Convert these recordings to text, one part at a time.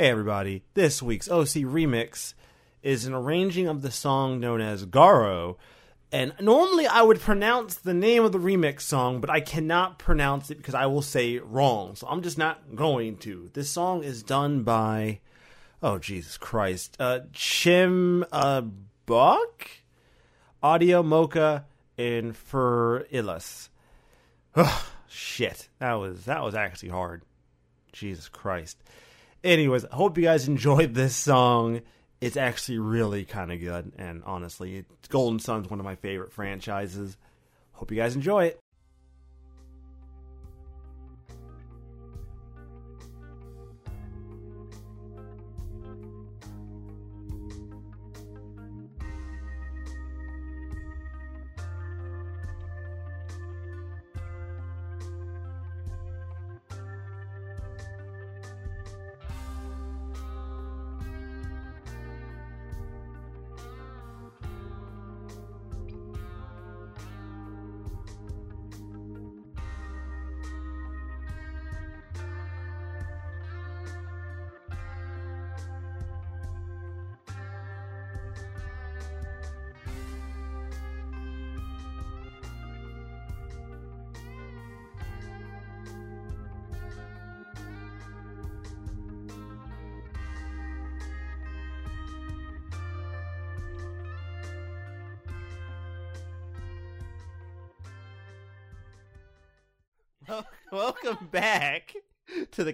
Hey everybody, this week's OC remix is an arranging of the song known as Garoh. And normally I would pronounce the name of the remix song, but I cannot pronounce it because I will say wrong. So I'm just not going to. This song is done by, oh Jesus Christ, uh, Chim uh, Buck, Audio Mocha, and For Illas. Ugh, shit, that was that was actually hard. Jesus Christ. Anyways, I hope you guys enjoyed this song. It's actually really kind of good, and honestly, Golden Sun's one of my favorite franchises. Hope you guys enjoy it.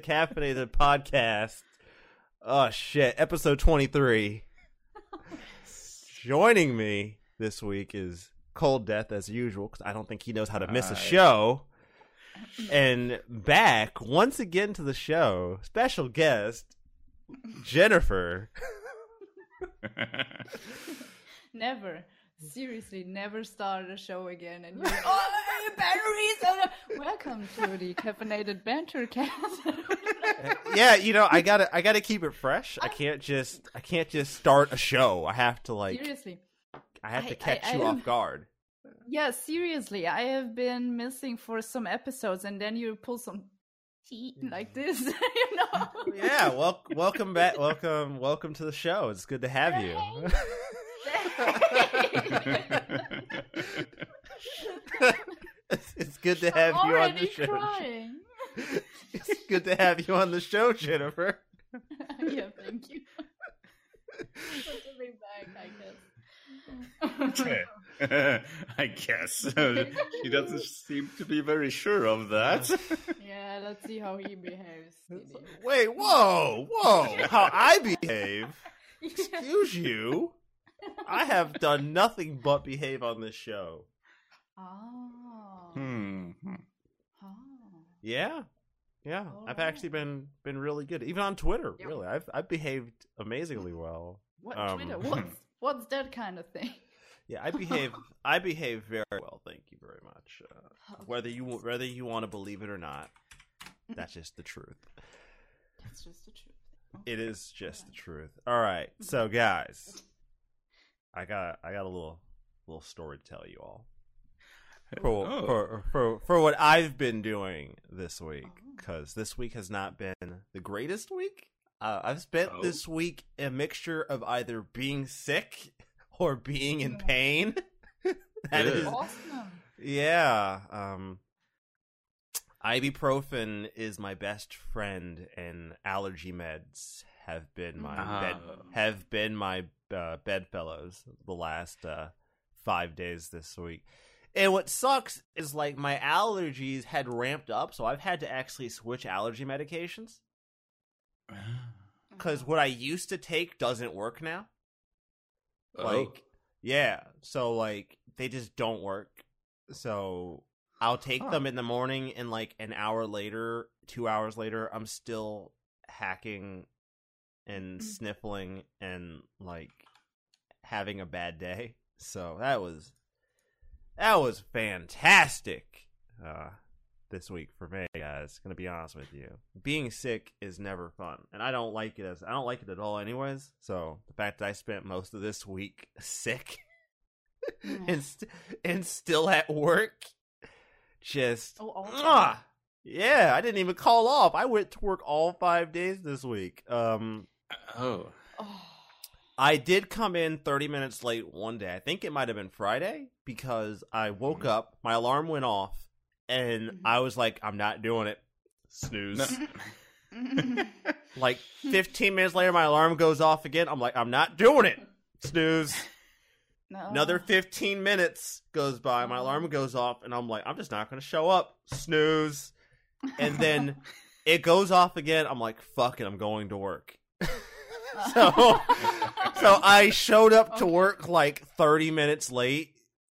Caffeinated Podcast. Oh shit, episode 23. Joining me this week is Cold Death as usual because I don't think he knows how to miss a show. And back once again to the show, special guest Jennifer. Never. Seriously, never start a show again and you're oh, batteries! Welcome to the caffeinated banter cast. yeah, you know, I gotta I gotta keep it fresh. I can't just I can't just start a show. I have to like seriously. I have to catch I- you I off guard. Yeah, seriously. I have been missing for some episodes and then you pull some teeth mm-hmm. like this, you know? Yeah, well, welcome back. Welcome, welcome to the show. It's good to have you. It's, it's good to have I'm you on the already show. crying. It's good to have you on the show, Jennifer. yeah, thank you. To be back, I guess. I guess she doesn't seem to be very sure of that. yeah, let's see how he behaves. Wait, whoa, whoa! How I behave? Excuse you. I have done nothing but behave on this show. Oh. Hmm. Oh. Yeah, yeah. I've actually been been really good, even on Twitter. Yeah. Really, I've I've behaved amazingly well. What Um, Twitter? What's what's that kind of thing? Yeah, I behave. I behave very well. Thank you very much. Uh, Okay, whether you whether you want to believe it or not, that's just the truth. That's just the truth. It is just the truth. All right, so guys, I got I got a little little story to tell you all for Oh. for, for for what I've been doing this week Oh. because this week has not been the greatest week. Uh, I've spent Oh. this week a mixture of either being sick or being in pain. that is Awesome. yeah. Um, ibuprofen is my best friend, and allergy meds have been my bed Ah. have been my uh, bedfellows the last uh, five days this week. And what sucks is like my allergies had ramped up, so I've had to actually switch allergy medications because what I used to take doesn't work now. Oh. Like, yeah. So like they just don't work. So I'll take Huh. them in the morning and like an hour later, 2 hours later, I'm still hacking and Mm. sniffling and like having a bad day. So that was that was fantastic. Uh this week for me, guys. Gonna be honest with you. Being sick is never fun, and I don't like it as I don't like it at all, anyways. So the fact that I spent most of this week sick and st- and still at work, just Oh, mwah! Yeah, I didn't even call off. I went to work all five days this week. Um, Oh. Oh. I did come in 30 minutes late one day. I think it might have been Friday because I woke Mhm. up, my alarm went off, and Mhm. I was like, I'm not doing it. Snooze. No. Like 15 minutes later, my alarm goes off again. I'm like, I'm not doing it. Snooze. no. Another 15 minutes goes by. My alarm goes off, and I'm like, I'm just not going to show up. Snooze. And then it goes off again. I'm like, fuck it. I'm going to work. so, so I showed up to work like 30 minutes late.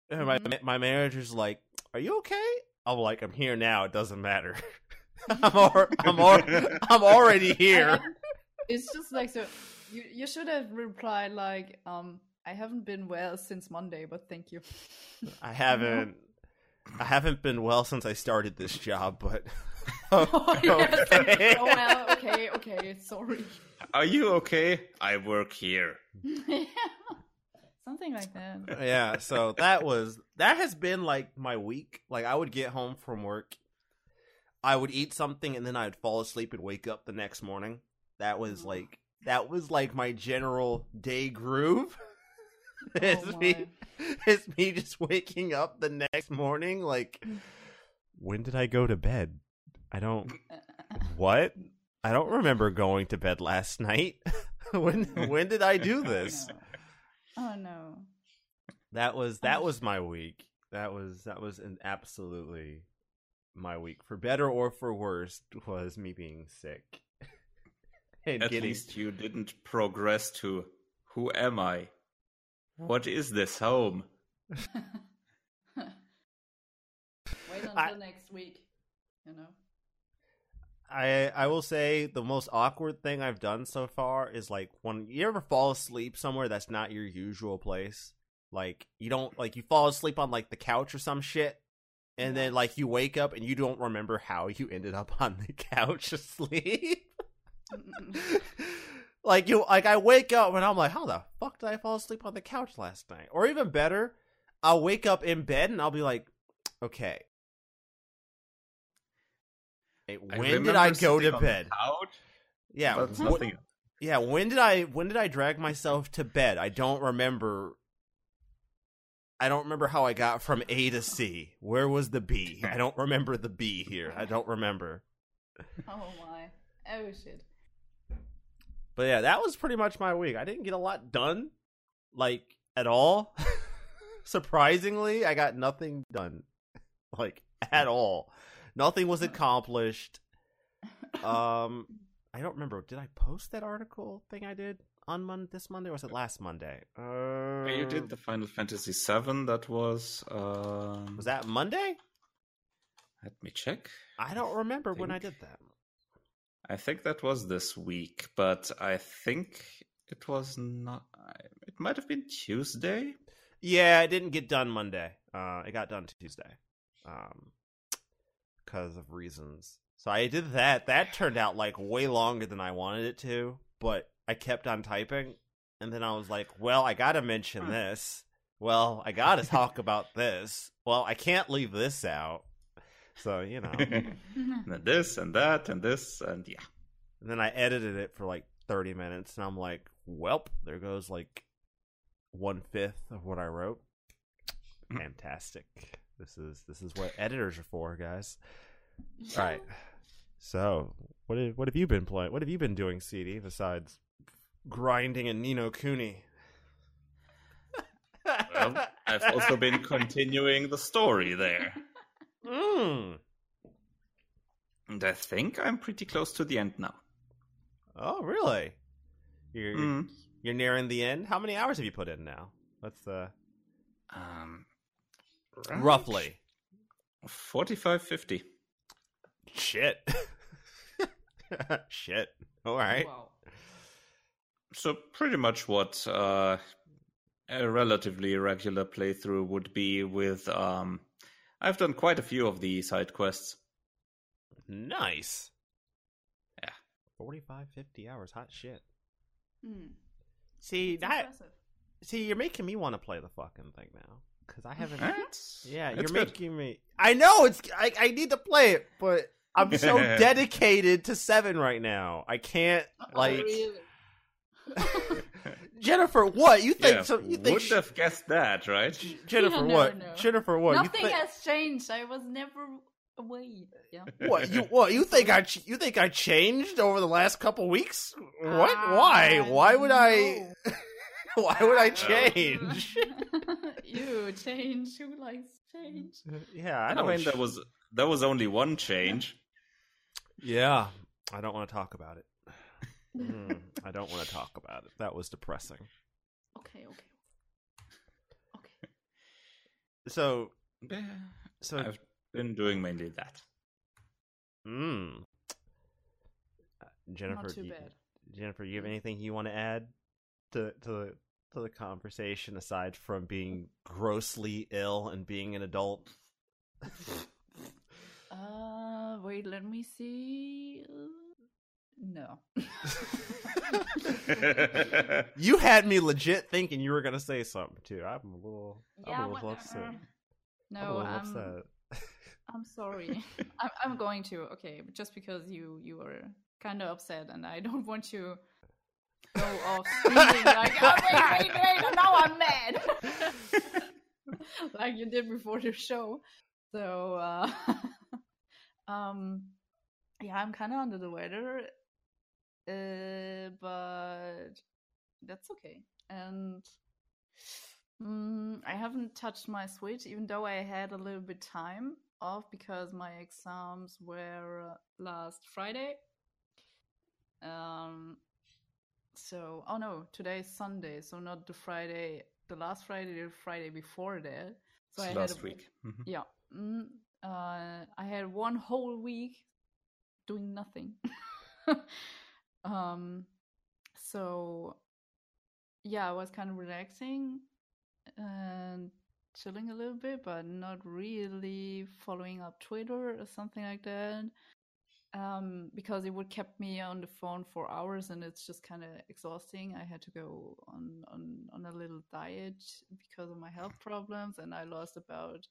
And my, Mhm. my manager's like, Are you okay? I'm like, I'm here now. It doesn't matter. I'm, al- I'm, al- I'm already here. it's just like so. You you should have replied like, um, I haven't been well since Monday, but thank you. I haven't. I haven't been well since I started this job, but Oh, yes. okay. oh well, okay, okay, sorry. Are you okay? I work here. Something like that. yeah, so that was that has been like my week. Like I would get home from work, I would eat something, and then I'd fall asleep and wake up the next morning. That was mm-hmm. like that was like my general day groove. it's Oh, me, my. it's me just waking up the next morning. Like, mm. when did I go to bed? I don't. What? I don't remember going to bed last night. when when did I do this? No. Oh no. That was that was my week. That was that was an absolutely my week. For better or for worse, was me being sick. and At getting least you didn't progress to who am I? What is this home? Wait until I- next week. You know. I I will say the most awkward thing I've done so far is like when you ever fall asleep somewhere that's not your usual place. Like you don't like you fall asleep on like the couch or some shit, and then like you wake up and you don't remember how you ended up on the couch asleep. Like you like I wake up and I'm like, how the fuck did I fall asleep on the couch last night? Or even better, I'll wake up in bed and I'll be like, okay. Hey, I when did I go to bed? Yeah, but wh- nothing yeah. When did I when did I drag myself to bed? I don't remember. I don't remember how I got from A to C. Where was the B? I don't remember the B here. I don't remember. oh my. Oh shit. But yeah, that was pretty much my week. I didn't get a lot done, like at all. Surprisingly, I got nothing done, like at all. Nothing was accomplished. Um, I don't remember. Did I post that article thing I did on Mon- this Monday, or was it last Monday? Uh, you did the Final Fantasy VII. That was. Um, Was that Monday? Let me check. I don't remember when I did that. I think that was this week, but I think it was not. It might have been Tuesday. Yeah, it didn't get done Monday. Uh, it got done Tuesday, um, because of reasons. So I did that. That turned out like way longer than I wanted it to, but I kept on typing, and then I was like, "Well, I got to mention this. Well, I got to talk about this. Well, I can't leave this out." So you know, and and then this and that and this and yeah. And then I edited it for like thirty minutes, and I'm like, "Welp, there goes like one fifth of what I wrote." Hmm. Fantastic. This is this is what editors are for, guys. All right. So, what have, what have you been playing? What have you been doing, CD, besides grinding in Ni no Kuni? Well, I've also been continuing the story there, mm. and I think I'm pretty close to the end now. Oh, really? You're Mm. you're nearing the end. How many hours have you put in now? What's the Um, roughly? 45, 50. Shit. Shit. All right. Wow. So pretty much what uh, a relatively regular playthrough would be with. Um, I've done quite a few of the side quests. Nice. Yeah. 45, 50 hours. Hot shit. Hmm. See, It's that impressive. see, you're making me want to play the fucking thing now because I haven't. It's, Yeah, it's you're good. making me. I know it's. I I need to play it, but I'm so dedicated to seven right now. I can't like. Jennifer. What you think? yeah, so you think would have guessed that, right? J- Jennifer? No, what? no. Jennifer? What? Nothing you thi- has changed. I was never away. Yeah. What you what you think I ch- you think I changed over the last couple weeks? What? Ah, Why? Why would I? Why would I change? you change. Who likes change? yeah, I I, don't. mean, that was there was only one change. yeah, I don't want to talk about it. Hmm, I don't want to talk about it. That was depressing. Okay, okay. Okay. So, so I've been doing mainly that. Mm. Uh, Jennifer, Not too you- bad. Jennifer, you have anything you want to add to to the to the conversation aside from being grossly ill and being an adult? Uh, wait, let me see. No. you had me legit thinking you were gonna say something too. I'm a little, yeah, I'm a little whatever. upset. I'm a No, little I'm, upset. I'm sorry. I'm, I'm going to. Okay, just because you you were kind of upset, and I don't want you go off screaming like, oh, wait, wait, wait, now I'm mad, like you did before the show. So, uh, um, yeah, I'm kind of under the weather, uh, but that's okay. And mm, I haven't touched my Switch, even though I had a little bit time off because my exams were uh, last Friday. Um, so oh no, today is Sunday, so not the Friday, the last Friday, the Friday before that. So I had last a- week. Mhm. yeah. Mm, uh, I had one whole week doing nothing. um, so yeah, I was kind of relaxing and chilling a little bit, but not really following up Twitter or something like that. Um, because it would kept me on the phone for hours, and it's just kind of exhausting. I had to go on, on on a little diet because of my health problems, and I lost about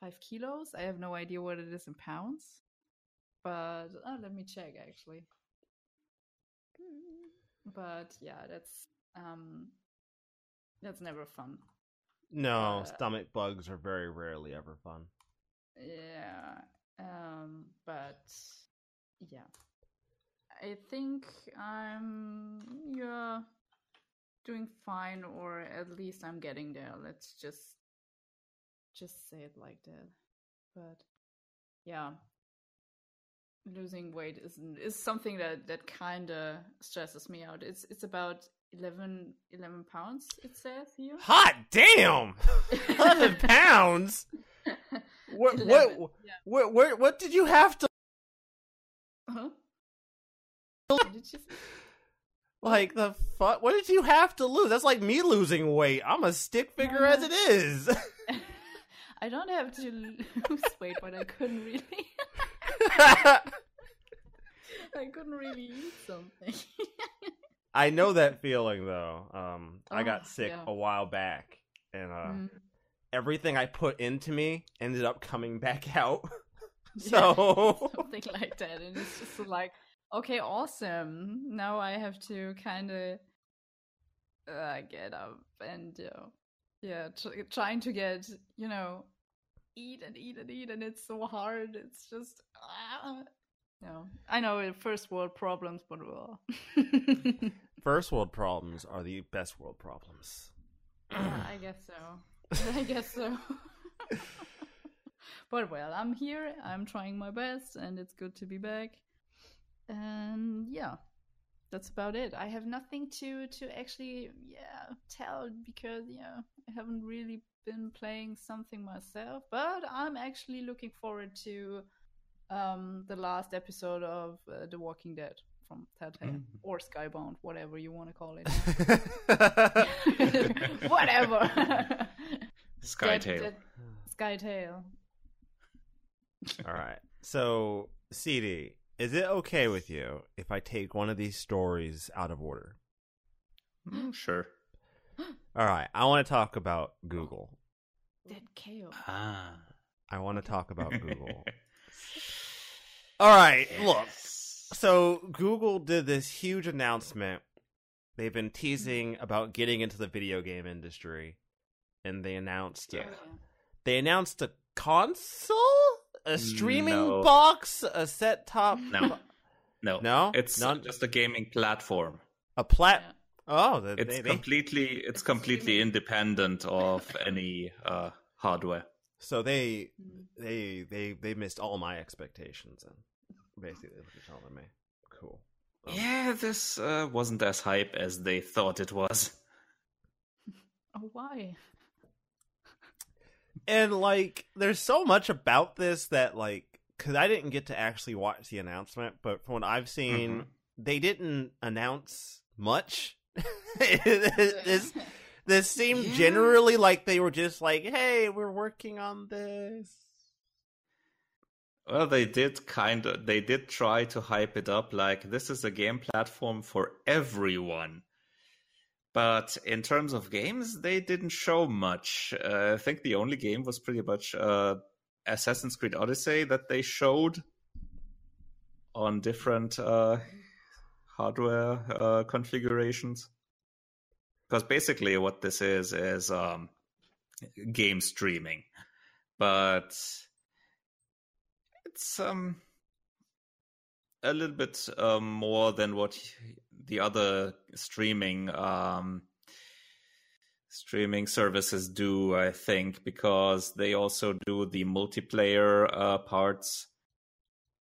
five kilos. I have no idea what it is in pounds, but uh, let me check actually. But yeah, that's um, that's never fun. no, uh, stomach bugs are very rarely ever fun. Yeah, um, but yeah, I think um, I'm yeah doing fine, or at least I'm getting there. Let's just just say it like that. But yeah, losing weight is is something that that kind of stresses me out. It's it's about 11, 11 pounds. It says here. Hot damn! Eleven pounds. What? 11, What? yeah. What? What? What did you have to Huh? What did you like? The fuck? What did you have to lose? That's like me losing weight. I'm a stick figure as it is. I don't have to lose weight, but I couldn't really. I couldn't really eat something. I know that feeling though. Um, I got Oh, sick yeah. a while back, and uh, Mm, everything I put into me ended up coming back out. so something like that, and it's just like, okay, awesome. Now I have to kind of uh, get up and uh, yeah, tr- trying to get you know eat and eat and eat, and it's so hard. It's just. Uh, no, I know uh, first world problems, but well. first world problems are the best world problems. Yeah, I guess so. I guess so. But well, I'm here. I'm trying my best, and it's good to be back. And yeah, that's about it. I have nothing to to actually yeah tell because yeah I haven't really been playing something myself. But I'm actually looking forward to um the last episode of uh, The Walking Dead from Telltale Mhm. or Skybound, whatever you want to call it. Whatever. Skytail. Skytail. All right. So, CD, is it okay with you if I take one of these stories out of order? Mm, sure. All right. I want to talk about Google. Dead Kale. Ah. I want to talk about Google. All right, look. So Google did this huge announcement. They've been teasing about getting into the video game industry, and they announced Yeah. they announced a console, a streaming No. box, a set top, No. No. No? It's None? just a gaming platform. a plat. Yeah. Oh, they, It's they, they- completely it's completely independent of any uh, hardware. so they they they they missed all my expectations, and basically what you're telling me. Cool. Um, Yeah, this uh, wasn't as hype as they thought it was. Oh, why? And like there's so much about this that like because i didn't get to actually watch the announcement but from what i've seen Mhm. they didn't announce much this this seemed Yeah. generally like they were just like hey we're working on this Well, they did kind of they did try to hype it up like this is a game platform for everyone. But in terms of games, they didn't show much. Uh, I think the only game was pretty much uh, Assassin's Creed Odyssey that they showed on different uh, hardware uh, configurations. Because basically, what this is is um, game streaming, but it's um a little bit um, more than what the other streaming um streaming services do i think because they also do the multiplayer uh, parts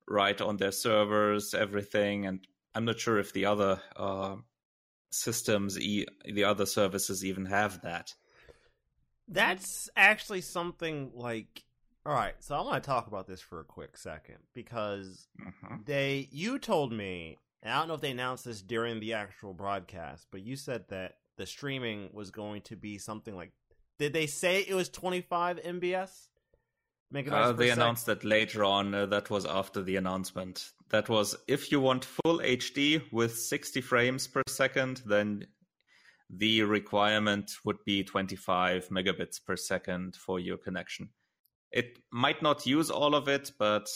right on their servers everything and i'm not sure if the other uh, systems e- the other services even have that that's actually something like all right so i want to talk about this for a quick second because Mhm. they you told me and i don't know if they announced this during the actual broadcast but you said that the streaming was going to be something like did they say it was 25 mbs Uh, they announced that later on. Uh, that was after the announcement. That was if you want full HD with 60 frames per second, then the requirement would be 25 megabits per second for your connection. It might not use all of it, but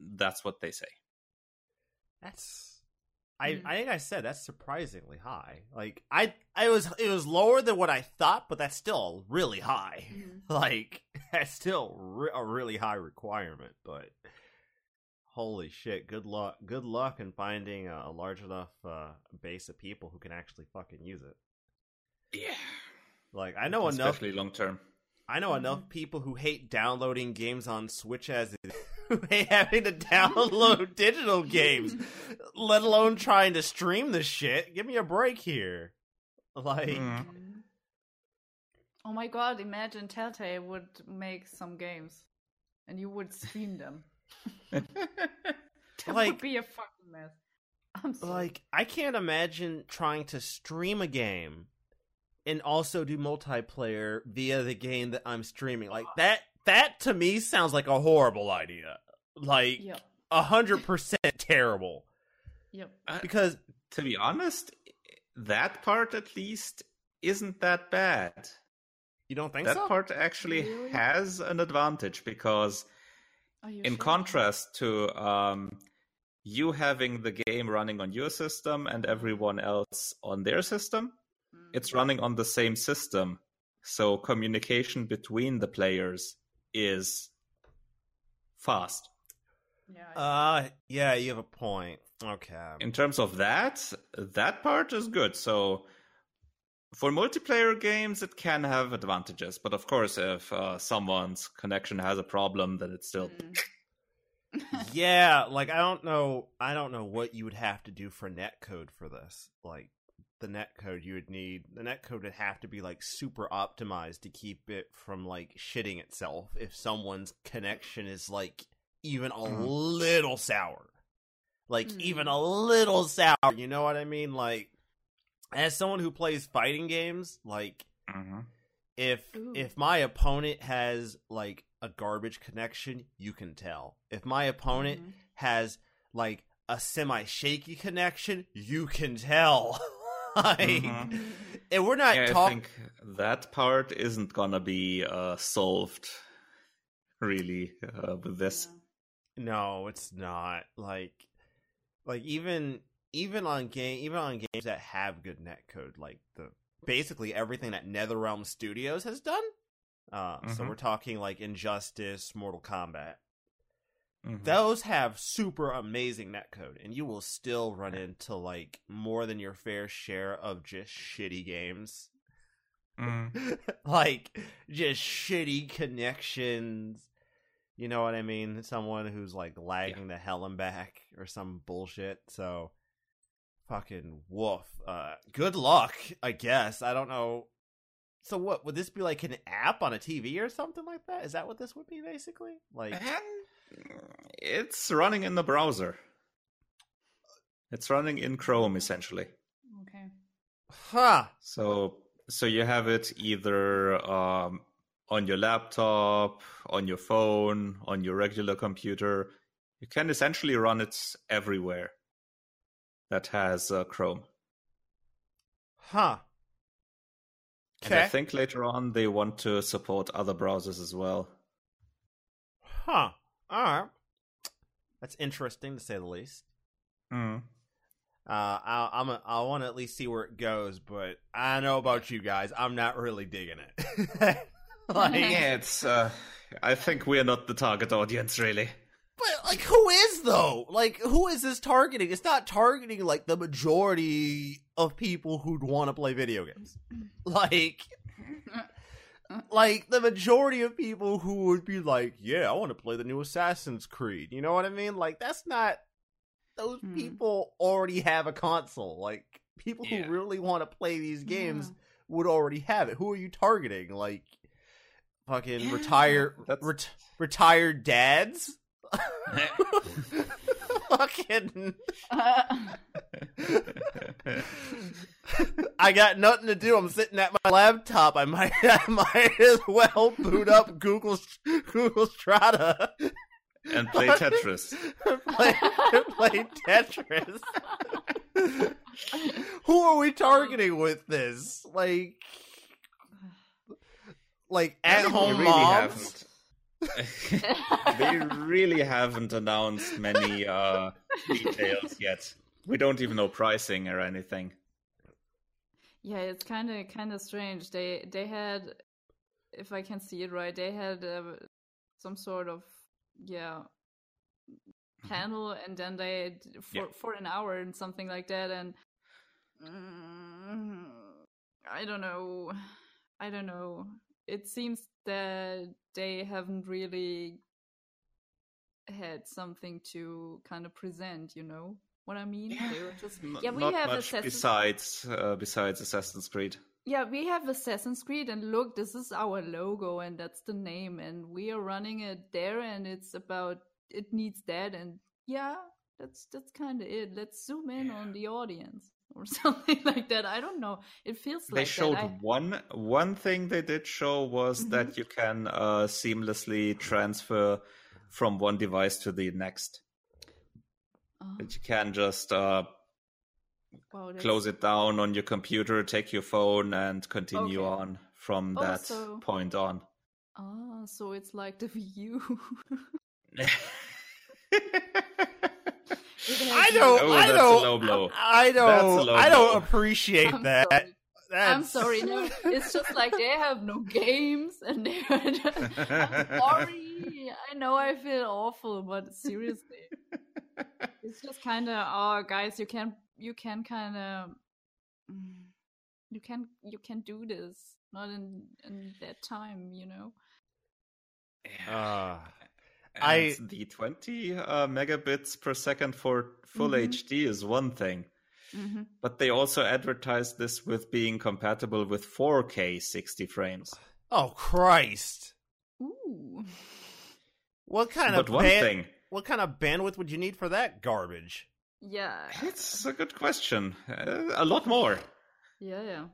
that's what they say. that's I, Mm. I think I said that's surprisingly high. Like I, I was it was lower than what I thought, but that's still really high. Mhm. Like that's still re- a really high requirement. But holy shit, good luck, good luck in finding a, a large enough uh, base of people who can actually fucking use it. Yeah, Like I know enough, especially long term. I know Mhm. enough people who hate downloading games on Switch as it who hate having to download digital games, let alone trying to stream the shit. Give me a break here. Like, Mm. Oh my god, imagine Telltale would make some games and you would stream them. That Like- would be a fucking mess. I'm sorry. like I can't imagine trying to stream a game and also do multiplayer via the game that I'm streaming. Like that that to me sounds like a horrible idea. Like a hundred percent terrible. Yep. Uh, Because to be honest, that part at least isn't that bad. you don't think that so? part actually Really? has an advantage because in sure? contrast to um, you having the game running on your system and everyone else on their system Mm. it's running on the same system so communication between the players is fast Yeah. Uh yeah, you have a point. Okay. in terms of that that part is good so for multiplayer games it can have advantages but of course if uh, someone's connection has a problem then it's still Mm. yeah, like I don't know I don't know what you would have to do for netcode for this. Like the netcode you would need the netcode would have to be like super optimized to keep it from like shitting itself if someone's connection is like even a Mhm. little sour. Like Mhm. even a little sour, you know what I mean? Like as someone who plays fighting games, like Mhm. if Ooh. if my opponent has like a garbage connection, you can tell. If my opponent Mhm. has like a semi shaky connection, you can tell. like, Mhm. and we're not yeah, I talking. think that part isn't gonna be uh, solved really uh, with this. No, it's not. Like, like even even on game even on games that have good netcode, like the basically everything that NetherRealm Studios has done. Uh, So Mhm. we're talking like Injustice, Mortal Kombat. Mhm. Those have super amazing netcode, and you will still run into like more than your fair share of just shitty games. Mhm. like just shitty connections. You know what I mean? Someone who's like lagging the hell and back or some bullshit. So fucking woof. Uh good luck, I guess. I don't know. So what would this be like an app on a TV or something like that? Is that what this would be basically? Like it's running in the browser. It's running in Chrome essentially. Okay. huh. So so you have it either um, on your laptop, on your phone, on your regular computer. You can essentially run it everywhere that has uh, Chrome. Huh. And I think later on they want to support other browsers as well. Huh. All right. That's interesting to say the least. Mm. Uh, I, I'm a, I want to at least see where it goes, but I know about you guys, I'm not really digging it. like, Yeah, it's. Uh, I think we're not the target audience, really. but like, who is though? Like, who is this targeting? It's not targeting like the majority of people who'd want to play video games. Like, like the majority of people who would be like, "Yeah, I want to play the new Assassin's Creed." You know what I mean? Like, that's not. Those Hmm. people already have a console. Like, people Yeah. who really want to play these games Yeah. would already have it. Who are you targeting? Like, fucking Yeah, retired, ret- retired dads. Fucking. I got nothing to do. I'm sitting at my laptop. I might, I might as well boot up Google, Google Stadia, and play Tetris. play, play Tetris. Who are we targeting with this? Like, like at home really moms. haven't. they really haven't announced many uh, details yet. We don't even know pricing or anything. Yeah, it's kind of kind of strange. They they had, if I can see it right, they had uh, some sort of yeah panel, and then they for Yeah. for an hour and something like that, and mm, I don't know, I don't know. It seems that they haven't really had something to kind of present. You know what I mean? They were just yeah. We not have much Assassin's besides uh, besides Assassin's Creed. yeah, we have Assassin's Creed, and look, this is our logo, and that's the name, and we are running it there, and it's about it needs that, and yeah, that's that's kind of it. Let's zoom in Yeah. on the audience or something like that. I don't know. It feels like They like showed. I, one one thing they did show was Mhm. that you can uh, seamlessly transfer from one device to the next. oh, That you can just uh, wow, close it down on your computer, take your phone, and continue Okay. on from Oh, that so- point on. Ah, so it's like the Wii U. It has I don't. Oh, I that's a don't. I don't. I don't appreciate I'm that. sorry. I'm sorry, no. It's just like they have no games and they're I'm sorry. I know I feel awful, but seriously. It's just kind of oh guys, you can you can kind of you can you can do this not in in that time, you know. Uh, And I- the 20 uh, megabits per second for full Mhm. HD is one thing, hmm but they also advertised this with being compatible with 4K 60 frames. oh Christ! Ooh. What kind but of one ban- thing, What kind of bandwidth would you need for that garbage? Yeah. it's a good question. Uh, a lot more. Yeah, yeah.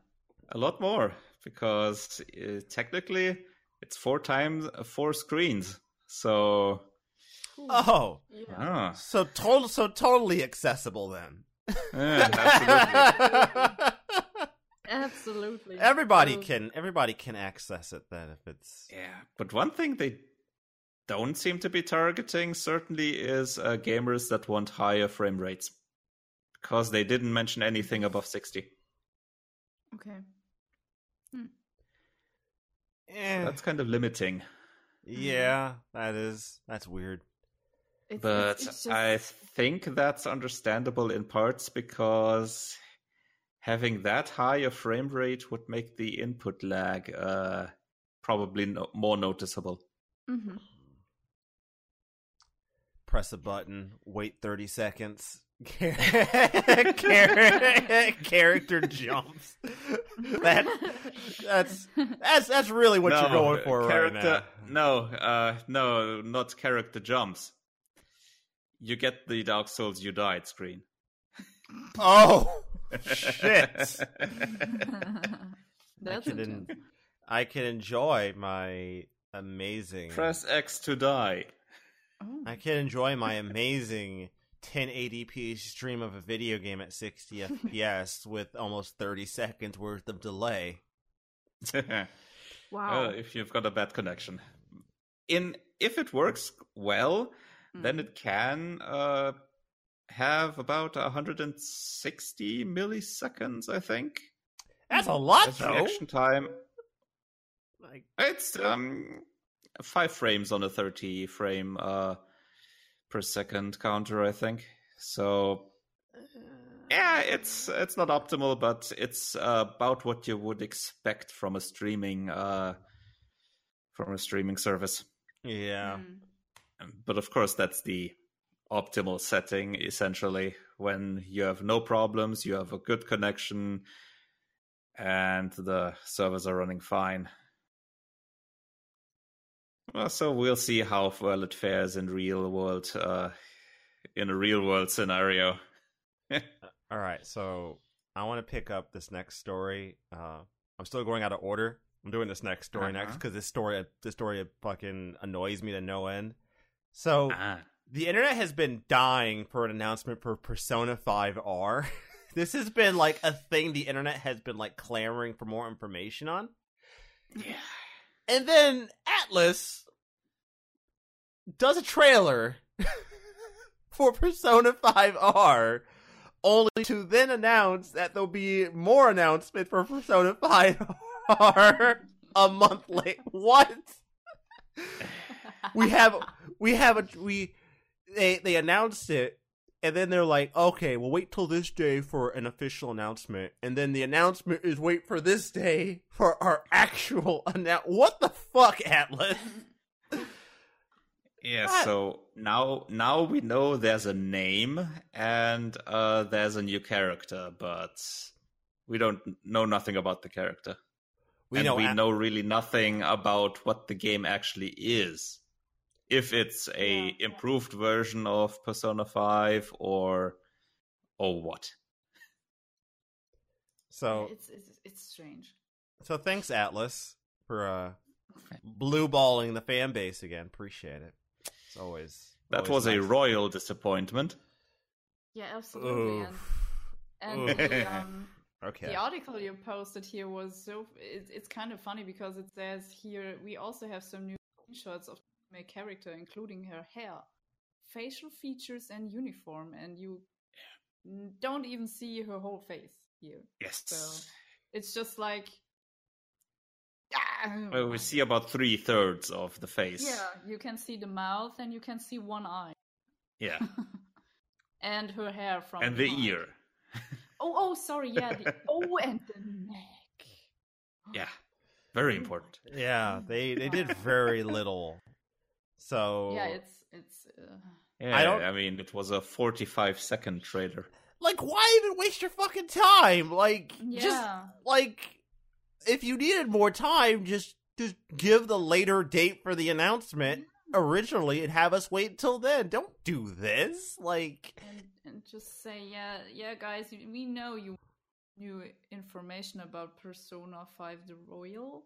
A lot more because uh, technically it's four times uh, four screens. So Oh, Yeah. ah, so total, so totally accessible then. yeah, absolutely. Absolutely. everybody So- can everybody can access it then if it's Yeah, but one thing they don't seem to be targeting certainly is uh, gamers that want higher frame rates because they didn't mention anything above 60. Okay. Eh, That's kind of limiting. Yeah, that is that's weird. It's, But it's, it's I think that's understandable in parts because having that high a frame rate would make the input lag uh, probably no- more noticeable. Mm-hmm. Press a button, wait thirty seconds. Char- character jumps. That that's that's that's really what you're going for right character, now. No, uh, no, not character jumps. You get the Dark Souls you died screen. Oh shit! That's I can, intense. I can enjoy my amazing. Press X to die. Oh. I can enjoy my amazing 1080p stream of a video game at 60 FPS with almost 30 seconds worth of delay. Wow. Uh, if you've got a bad connection. In if it works well, then Mm. it can uh, have about 160 milliseconds, I think. That's a lot, As though. reaction time. Like, It's um five frames on a 30 frame uh per second counter, I think. So yeah, it's it's not optimal, but it's uh, about what you would expect from a streaming uh from a streaming service. yeah. Mm. But of course, that's the optimal setting essentially when you have no problems, you have a good connection, and the servers are running fine. Well, so we'll see how well it fares in real world, uh, in a real world scenario. All right, so I want to pick up this next story. Uh, I'm still going out of order. I'm doing this next story next Uh-huh. because this story, this story fucking annoys me to no end. So Ah, the internet has been dying for an announcement for Persona 5R. this has been like a thing the internet has been like clamoring for more information on. yeah. And then Atlus does a trailer for Persona 5R, only to then announce that there'll be more announcement for Persona 5R a month late. What? We have we have a we they they announced it and then they're like, okay, we'll wait till this day for an official announcement, and then the announcement is wait for this day for our actual announce. What the fuck, Atlus? Yeah, What? so now now we know there's a name and uh, there's a new character, but we don't know nothing about the character. We and know we At- know really nothing about what the game actually is. If it's a Yeah. improved version of Persona 5 or or what. So it's, it's it's strange. so thanks Atlus for uh blue balling the fan base again. Appreciate it. It's always That always was a royal disappointment. Yeah, absolutely. Oof. And, and the, um, Okay. the article you posted here was so it's, it's kind of funny because it says here we also have some new screenshots of my character, including her hair, facial features, and uniform, and you n- don't even see her whole face here. Yes. So it's just like. Ah, Well, we see about three thirds of the face. Yeah, you can see the mouth and you can see one eye Yeah. and her hair from and the behind. ear. Oh, oh, sorry. Yeah, the oh, and the neck. Yeah. Very important. Yeah, they they did very little. So Yeah, it's it's. Uh, Yeah, I I, don't- mean, it was a 45 second trailer. like why even waste your fucking time? Like just like if you needed more time, just just give the later date for the announcement originally and have us wait until then. Don't do this. Like and and just say yeah, yeah, guys. We know you new information about Persona Five: The Royal,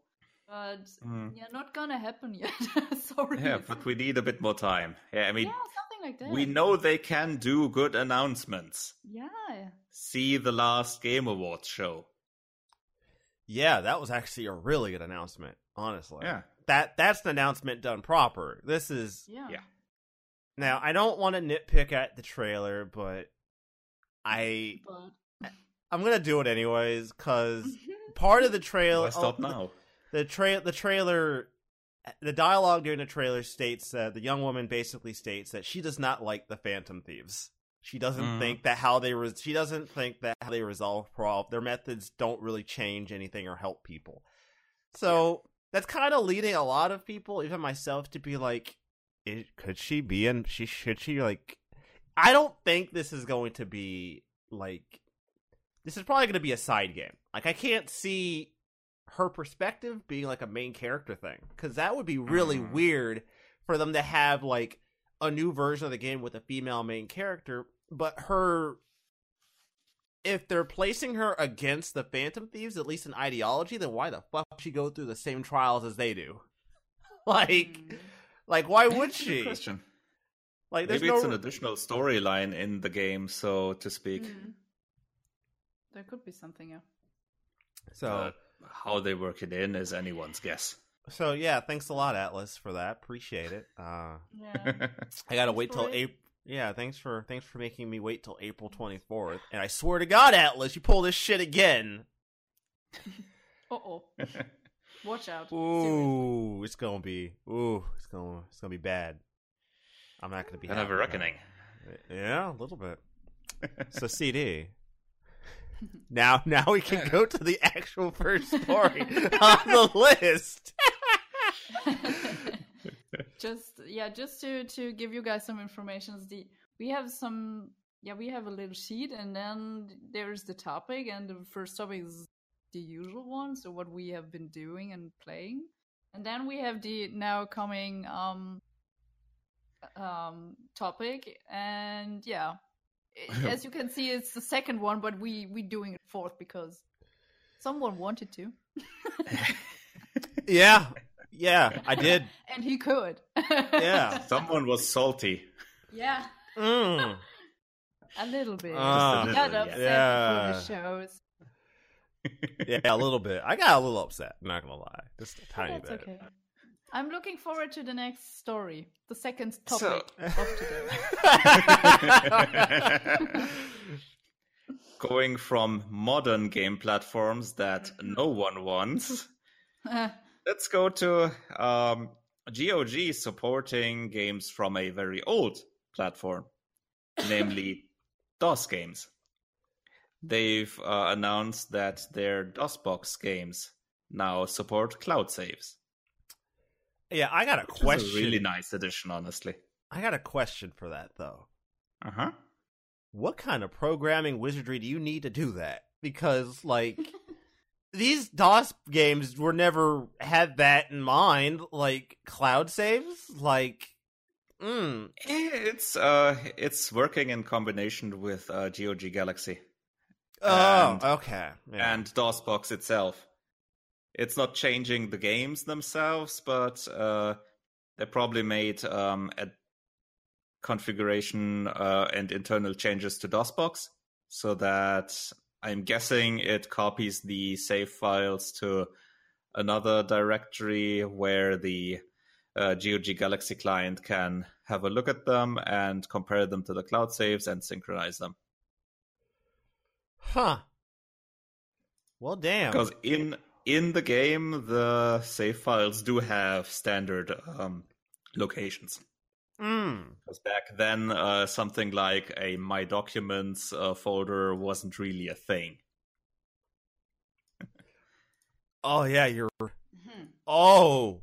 but Mm. yeah, not gonna happen yet. sorry. Yeah, but we need a bit more time. Yeah, I mean, yeah, something like that. we know they can do good announcements. Yeah. See the last Game Awards show. yeah, that was actually a really good announcement, honestly. Yeah, that that's an announcement done proper. This is Yeah. Yeah. now I don't want to nitpick at the trailer, but I But I'm gonna do it anyways because part of the trailer Why stop now? The tra- the trailer the dialogue during the trailer states that the young woman basically states that she does not like the phantom thieves. She doesn't Mhm. think that how they res- she doesn't think that how they resolve problem their methods don't really change anything or help people. So that's kind of leading a lot of people even myself to be like it, could she be in she should she like i don't think this is going to be like this is probably going to be a side game. Like i can't see her perspective being like a main character thing because that would be really Mhm. weird for them to have like a new version of the game with a female main character but her if they're placing her against the phantom thieves at least in ideology then why the fuck would she go through the same trials as they do like Mm. like why would Good she question. like there's Maybe no it's an additional storyline in the game, so to speak. Mm. There could be something, yeah. so But how they work it in is anyone's guess. so yeah thanks a lot Atlus for that appreciate it uh Yeah. I gotta wait till wait- April. Yeah, thanks for thanks for making me wait till April twenty fourth. And I swear to God, Atlus, you pull this shit again. uh oh. Watch out. Seriously. Ooh, it's gonna be ooh, it's gonna it's gonna be bad. I'm not gonna be Gonna have a reckoning. Yeah, a little bit. So CD. Now, now we can go to the actual first story on the list. just yeah, just to to give you guys some information. The we have some yeah we have a little sheet and then there's the topic and the first topic is the usual one, so what we have been doing and playing, and then we have the now coming um um topic and yeah. i- As you can see, it's the second one, but we we doing it fourth because someone wanted to, Yeah, yeah, I did. and he could. Yeah. Someone was salty. Yeah, Mm. a little bit. Ah, Just a Got little, upset yeah. before the shows. Yeah, a little bit. I got a little upset. Not gonna lie, just a tiny That's bit. okay. I'm looking forward to the next story, the second So- topic of today. Going from modern game platforms that no one wants, let's go to um, GOG supporting games from a very old platform, namely DOS games. They've uh, announced that their DOSBox games now support cloud saves. Yeah, I got a Which question. a really nice addition, honestly. I got a question for that though. Uh huh. What kind of programming wizardry do you need to do that? Because like these DOS games were never had that in mind. Like cloud saves, like. Mm, It's uh, it's working in combination with uh, GOG Galaxy oh, And- okay. Yeah. and DOSBox itself. It's not changing the games themselves, but uh, they probably made um, a configuration uh, and internal changes to DOSBox so that I'm guessing it copies the save files to another directory where the uh, GOG Galaxy client can have a look at them and compare them to the cloud saves and synchronize them. huh. Well, damn. Because in in the game, the save files do have standard um, locations. Mm. Because back then, uh, something like a My Documents uh, folder wasn't really a thing. Oh yeah, you're. Mhm. Oh.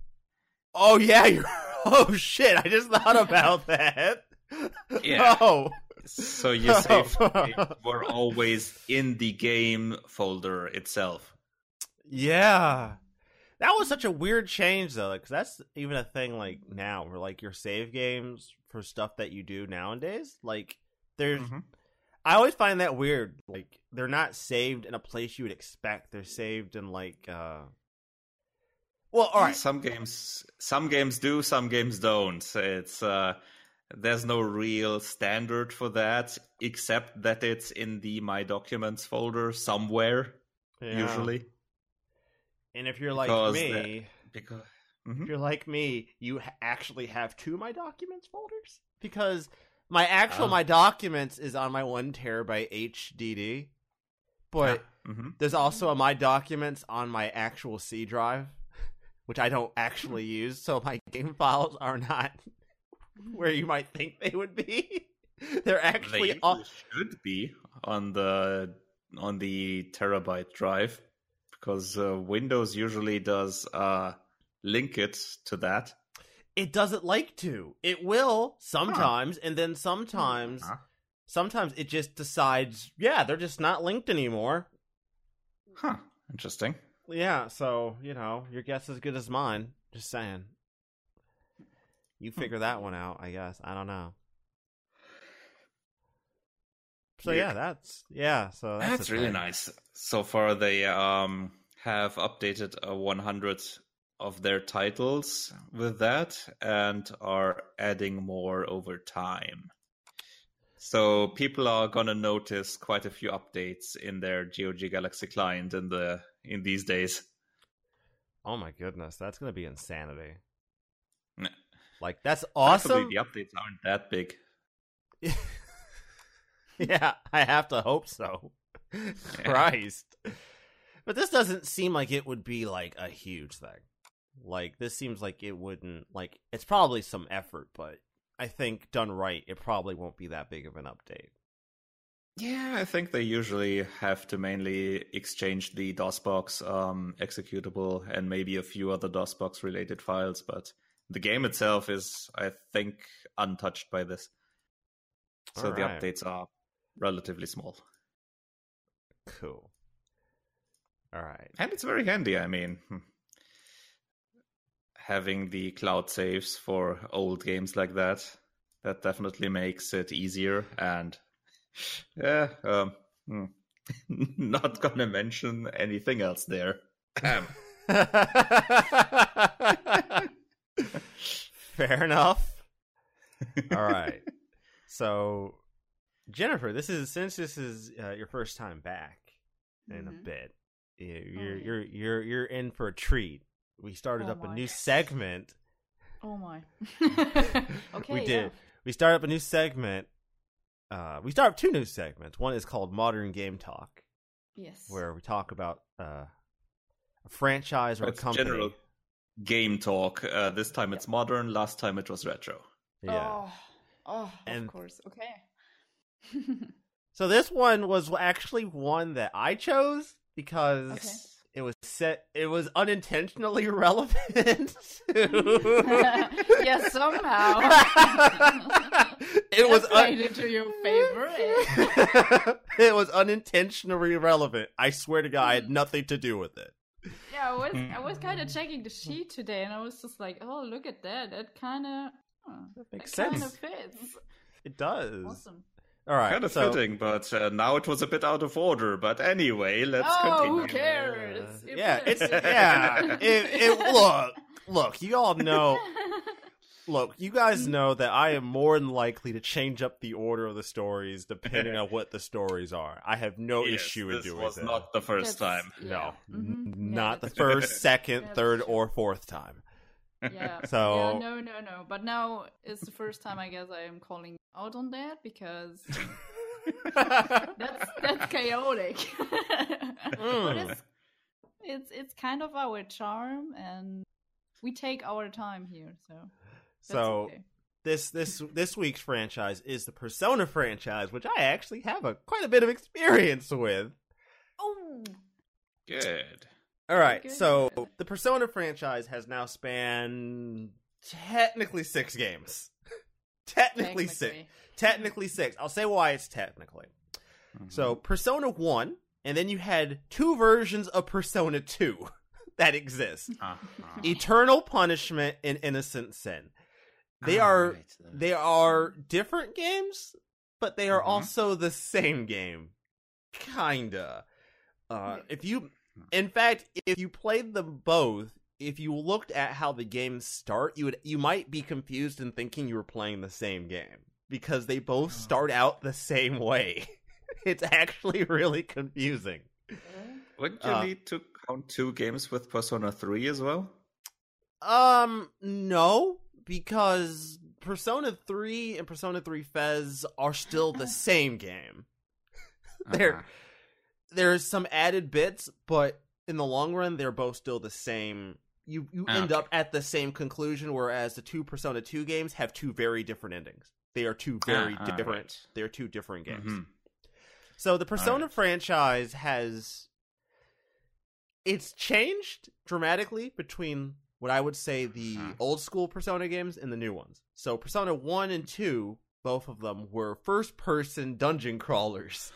Oh yeah, you're. Oh shit! I just thought about that. Yeah. Oh. So your save files were always in the game folder itself. Yeah. That was such a weird change though, because that's even a thing like now, where like your save games for stuff that you do nowadays, like there's. Mhm. I always find that weird. Like they're not saved in a place you would expect. They're saved in like. uh Well, all right. Some games, some games do, some games don't. It's uh, there's no real standard for that, except that it's in the My Documents folder somewhere. Yeah. Usually, and if you're like Because me, because Mhm. if you're like me, you actually have two my documents folders because my actual Oh. my documents is on my one terabyte HDD, but Mhm. there's also a my documents on my actual C drive, which I don't actually use, so my game files are not where you might think they would be. They're actually they on. should be on the on the terabyte drive because uh, Windows usually does uh, link it to that. It doesn't like to. It will sometimes, and then sometimes, Huh. sometimes it just decides, yeah, they're just not linked anymore. Huh. Interesting. Yeah, so you know, your guess is as good as mine. Just saying. You figure that one out, I guess. I don't know. So yeah, that's yeah. So that's, That's, really nice. So far, they um, have updated a 100 of their titles with that and are adding more over time. So people are gonna notice quite a few updates in their GOG Galaxy client in the in these days. Oh my goodness, that's gonna be insanity. Like that's Possibly awesome. the updates aren't that big. yeah, I have to hope so. Christ. But this doesn't seem like it would be like a huge thing. Like this seems like it wouldn't like it's probably some effort, but I think done right, it probably won't be that big of an update. Yeah, I think they usually have to mainly exchange the DOSBox um, executable and maybe a few other DOSBox related files, but the game itself is, I think, untouched by this. So the updates are relatively small. Cool. All right. And it's very handy, I mean. hmm. Having the cloud saves for old games like that, that definitely makes it easier. And yeah, um, hmm. not gonna mention anything else there. Fair enough. All right. So, Jennifer, this is since this is uh, your first time back in a Mhm. bit. you- Oh, You're yeah. you're you're you're in for a treat. We started Oh up a new segment. Oh my. okay. we yeah. did. We started up a new segment. Uh, we started up two new segments. One is called Modern Game Talk, Yes. where we talk about uh, a franchise or a company. general game talk. Uh, this time it's modern. Last time it was retro. Yeah. Oh, oh And- of course. Okay. So this one was actually one that I chose because Okay. it was set. It was unintentionally relevant. To... yes, somehow. it was. Un- into your favorite. it was unintentionally relevant. I swear to God, I had hmm. nothing to do with it. Yeah, I was I was kind of checking the sheet today, and I was just like, oh, look at that. That kind of That makes that kind sense. of fits. It does. Awesome. All right. kind of so, fitting, but uh, now it was a bit out of order. But anyway, let's oh, continue. who cares? It yeah, it's yeah. It, it look, look. You all know. Look, you guys know that I am more than likely to change up the order of the stories depending on what the stories are. I have no Yes, issue with this doing was not the first That's- time. no, yeah. n- Mhm. Yeah, not the first, second, That's third, true. or fourth time. Yeah. So- yeah, no, no, no. But now it's the first time I guess I am calling out on that because that's that's chaotic. but Mm. it's it's it's kind of our charm, and we take our time here. So that's so okay. this this this week's franchise is the Persona franchise, which I actually have a quite a bit of experience with. Oh, Good. All right, Good. so the Persona franchise has now spanned technically six games. technically six. technically. Technically six. I'll say why it's technically. So Persona One, and then you had two versions of Persona Two that exist: Uh-huh. Eternal Punishment and Innocent Sin. They are right. they are different games, but they are Mhm. also the same game, kinda. Uh, if you, in fact, if you played them both, if you looked at how the games start, you would you might be confused and thinking you were playing the same game because they both Oh. start out the same way. it's actually really confusing. Wouldn't you Uh, need to count two games with Persona 3 as well? Um, no, because Persona 3 and Persona 3 FES are still the same game. They're Uh-huh. There's some added bits, but in the long run, they're both still the same. You you Ah, end okay. up at the same conclusion, whereas the two Persona 2 games have two very different endings. They are two very Ah, ah, different. right. They're two different games. Mhm. So the Persona Alright. franchise has it's changed dramatically between what I would say the Huh. old school Persona games and the new ones. So Persona 1 and 2, both of them were first person dungeon crawlers.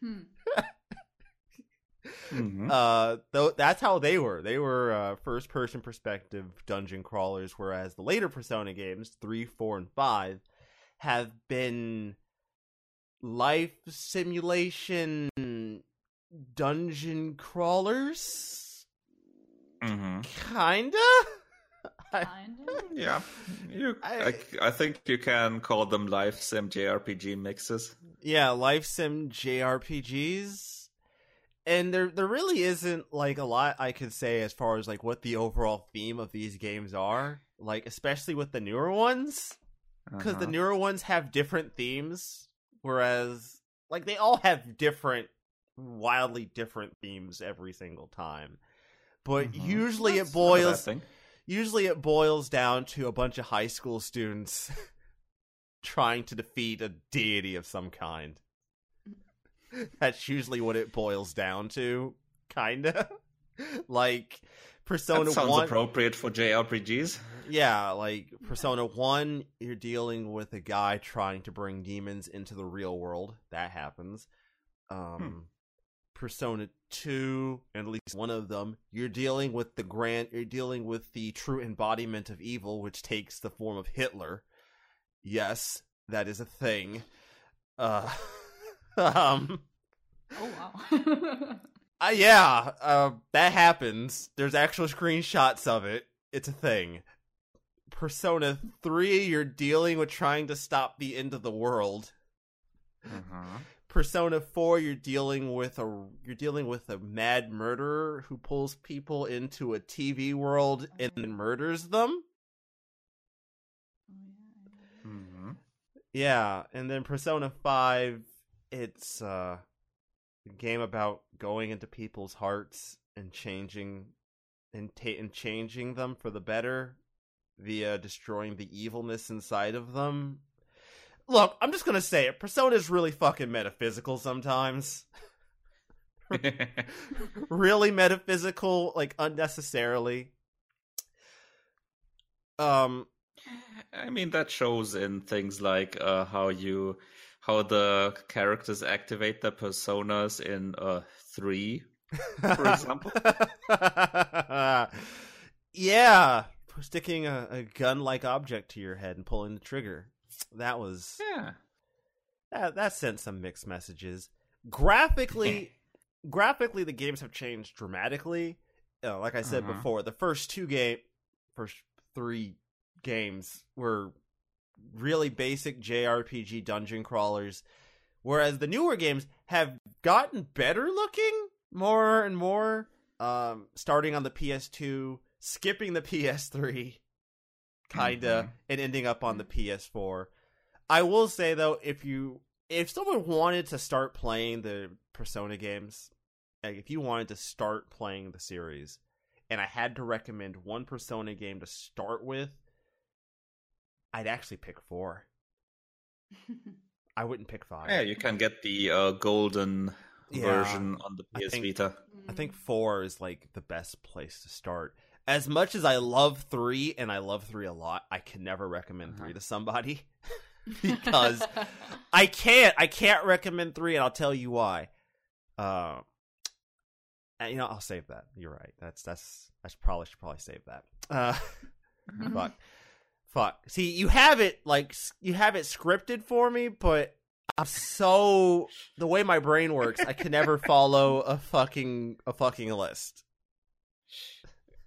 Hmm. Mhm. Uh though that's how they were. They were uh, first person perspective dungeon crawlers whereas the later Persona games, 3, 4 and 5 have been life simulation dungeon crawlers Mhm. kinda I, Kinda. Yeah, you. I- I, I think you can call them life sim JRPG mixes. yeah life sim jrpgs and there there really isn't like a lot i could say as far as like what the overall theme of these games are like especially with the newer ones because the Uh-huh. newer ones have different themes whereas like they all have different wildly different themes every single time but Mhm. usually That's it not a bad boils usually it boils down to a bunch of high school students trying to defeat a deity of some kind that's usually what it boils down to kinda like persona That sounds 1 appropriate for JRPGs. yeah, like Persona 1, you're dealing with a guy trying to bring demons into the real world. That happens. Um Hmm. Persona 2, and at least one of them, you're dealing with the grand you're dealing with the true embodiment of evil which takes the form of Hitler. Yes, that is a thing. Uh um Oh wow. uh, yeah, uh, that happens. There's actual screenshots of it. It's a thing. Persona 3, you're dealing with trying to stop the end of the world. Uh-huh. Persona 4, you're dealing with a you're dealing with a mad murderer who pulls people into a TV world and then murders them. Mhm. Yeah, and then Persona 5, it's uh, a game about going into people's hearts and changing and ta- and changing them for the better via destroying the evilness inside of them. Look, I'm just gonna say it. Persona is really fucking metaphysical sometimes. really metaphysical, like unnecessarily. Um, I mean that shows in things like uh, how you how the characters activate their personas in uh, three, for example. yeah, sticking a, a gun-like object to your head and pulling the trigger. That was Yeah. that, that sent some mixed messages. Graphically, graphically, the games have changed dramatically. Uh, like I said Uh-huh. before, the first two game, first three games were really basic JRPG dungeon crawlers, whereas the newer games have gotten better looking more and more. Um, starting on the PS2, skipping the PS3, kinda, Mhm. and ending up on the PS4. I will say though, if you if someone wanted to start playing the Persona games, like if you wanted to start playing the series, and I had to recommend one Persona game to start with, I'd actually pick four. I wouldn't pick five. Yeah, you can get the uh, golden Yeah. version on the I PS think- Vita. I think four is like the best place to start. As much as I love three, and I love three a lot, I can never recommend Uh-huh. three to somebody because I can't. I can't recommend three, and I'll tell you why. Uh, you know, I'll save that. You're right. That's that's. I should probably should probably save that. Uh, fuck, fuck. See, you have it like you have it scripted for me, but I'm so the way my brain works, I can never follow a fucking a fucking list.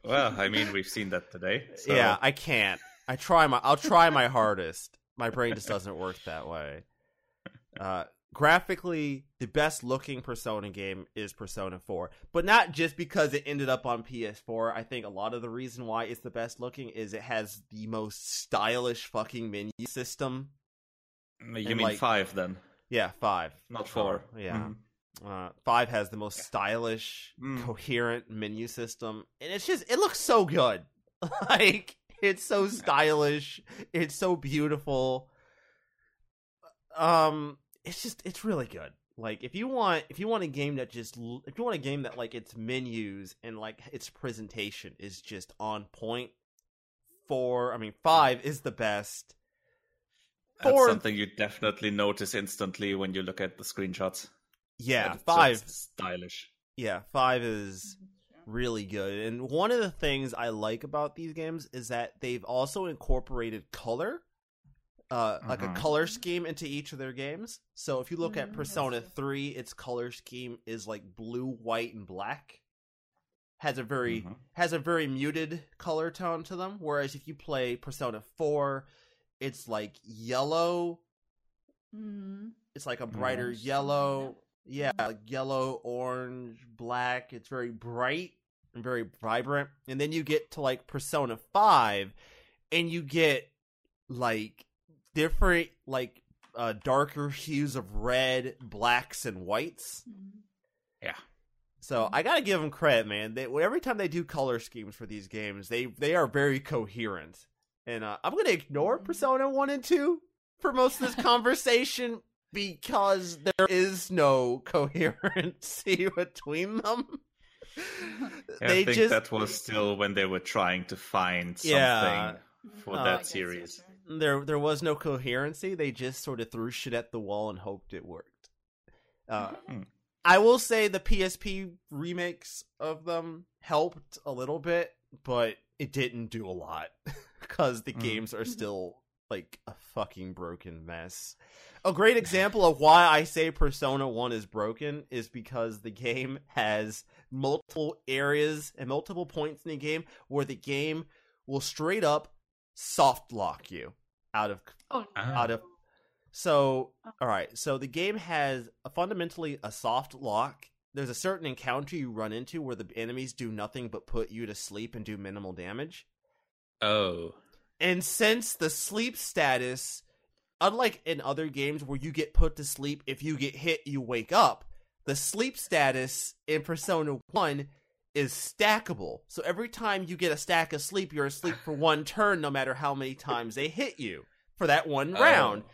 Well, I mean, we've seen that today. So. Yeah, I can't. I try my I'll try my hardest. My brain just doesn't work that way. Uh graphically the best looking Persona game is Persona 4, but not just because it ended up on PS4. I think a lot of the reason why it's the best looking is it has the most stylish fucking menu system. You And, mean like- five then, Yeah, 5. not four? Yeah. Mhm. Uh, 5 has the most stylish, Mm. coherent menu system, and it's just it looks so good. like it's so stylish, it's so beautiful. Um it's just it's really good. Like if you want if you want a game that just if you want a game that like its menus and like its presentation is just on point. Four, I mean five is the best. That's Four- something you definitely notice instantly when you look at the screenshots. Yeah, It's five. stylish. Yeah, five is really good. And one of the things I like about these games is that they've also incorporated color, uh, like a Mhm. color scheme into each of their games. So if you look at Mm, Persona 3, its color scheme is like blue, white, and black. Has a very Mhm. has a very muted color tone to them. Whereas if you play Persona 4, it's like yellow, Mm-hmm. it's like a brighter Orange, something yellow. Yeah, like yellow, orange, black. It's very bright and very vibrant. And then you get to like Persona 5 and you get like different like uh darker hues of red, blacks and whites. Yeah. So I gotta give them credit, man. They every time they do color schemes for these games, they they are very coherent. And uh, I'm gonna ignore Mhm. Persona One and Two for most of this conversation because there is no coherency between them. Yeah, they I think just that was still when they were trying to find something Yeah. for Uh, that I series. There there was no coherency. They just sort of threw shit at the wall and hoped it worked. Uh, Hmm. I will say the PSP remakes of them helped a little bit, but it didn't do a lot because the Mm. games are still like a fucking broken mess. A great example of why I say Persona 1 is broken is because the game has multiple areas and multiple points in the game where the game will straight up soft lock you out of Oh, Ah. out of so all right so the game has a, fundamentally a soft lock there's a certain encounter you run into where the enemies do nothing but put you to sleep and do minimal damage Oh. and since the sleep status unlike in other games where you get put to sleep if you get hit you wake up the sleep status in persona 1 is stackable so every time you get a stack of sleep you're asleep for one turn no matter how many times they hit you for that one round Oh.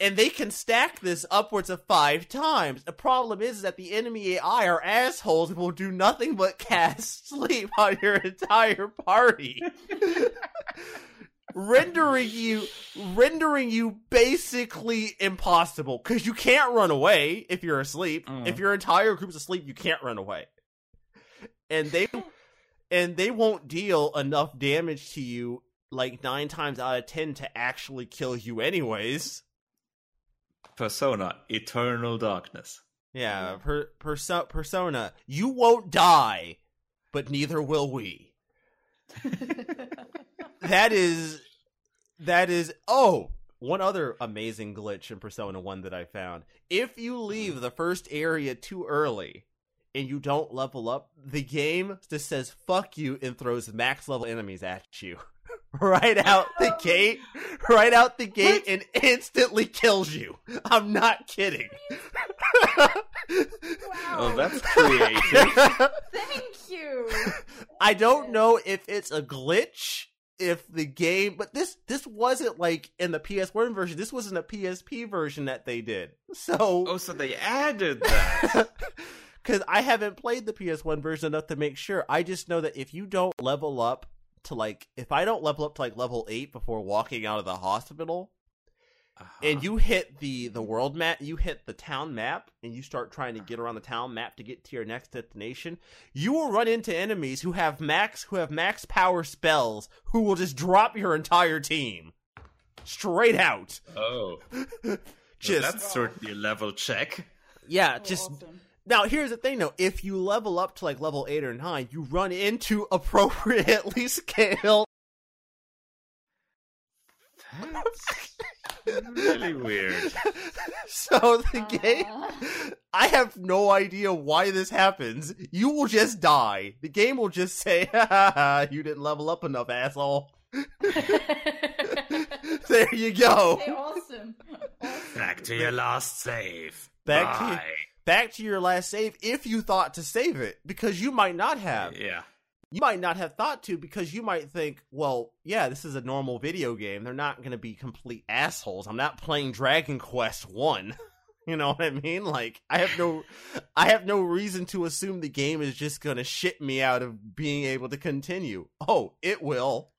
and they can stack this upwards of five times. The problem is that the enemy AI are assholes and will do nothing but cast sleep on your entire party. rendering you rendering you basically impossible because you can't run away if you're asleep Mm. if your entire group's asleep you can't run away and they and they won't deal enough damage to you like nine times out of ten to actually kill you anyways Persona, Eternal Darkness. Yeah, Yeah. per, perso- persona. You won't die, but neither will we. That is, that is. Oh, one other amazing glitch in Persona One that I found. If you leave the first area too early and you don't level up, the game just says "fuck you" and throws max level enemies at you. right out the gate, right out the gate, and instantly kills you. I'm not kidding. Oh, that's creative. Thank you. I don't know if it's a glitch, if the game, but this this wasn't like in the PS1 version. This wasn't a PSP version that they did. So, oh, so they added that. Because I haven't played the PS1 version enough to make sure. I just know that if you don't level up to like, if I don't level up to like level eight before walking out of the hospital, and Uh-huh. you hit the the world map you hit the town map and you start trying to get around the town map to get to your next destination you will run into enemies who have max who have max power spells who will just drop your entire team straight out Oh, just that's certainly a level check. yeah Oh, just awesome. Now here's the thing though if you level up to like level 8 or 9 you run into appropriately scaled That's really weird. so the game Uh. I have no idea why this happens. You will just die. The game will just say, ha, ha, ha, you didn't level up enough, asshole. there you go. Hey, awesome. awesome. Back to your last save. Back to Bye. Back to your last save if you thought to save it, because you might not have. Yeah. You might not have thought to because you might think, well, yeah, this is a normal video game. They're not going to be complete assholes. I'm not playing Dragon Quest 1. You know what I mean? Like I have no I have no reason to assume the game is just going to shit me out of being able to continue. Oh, it will.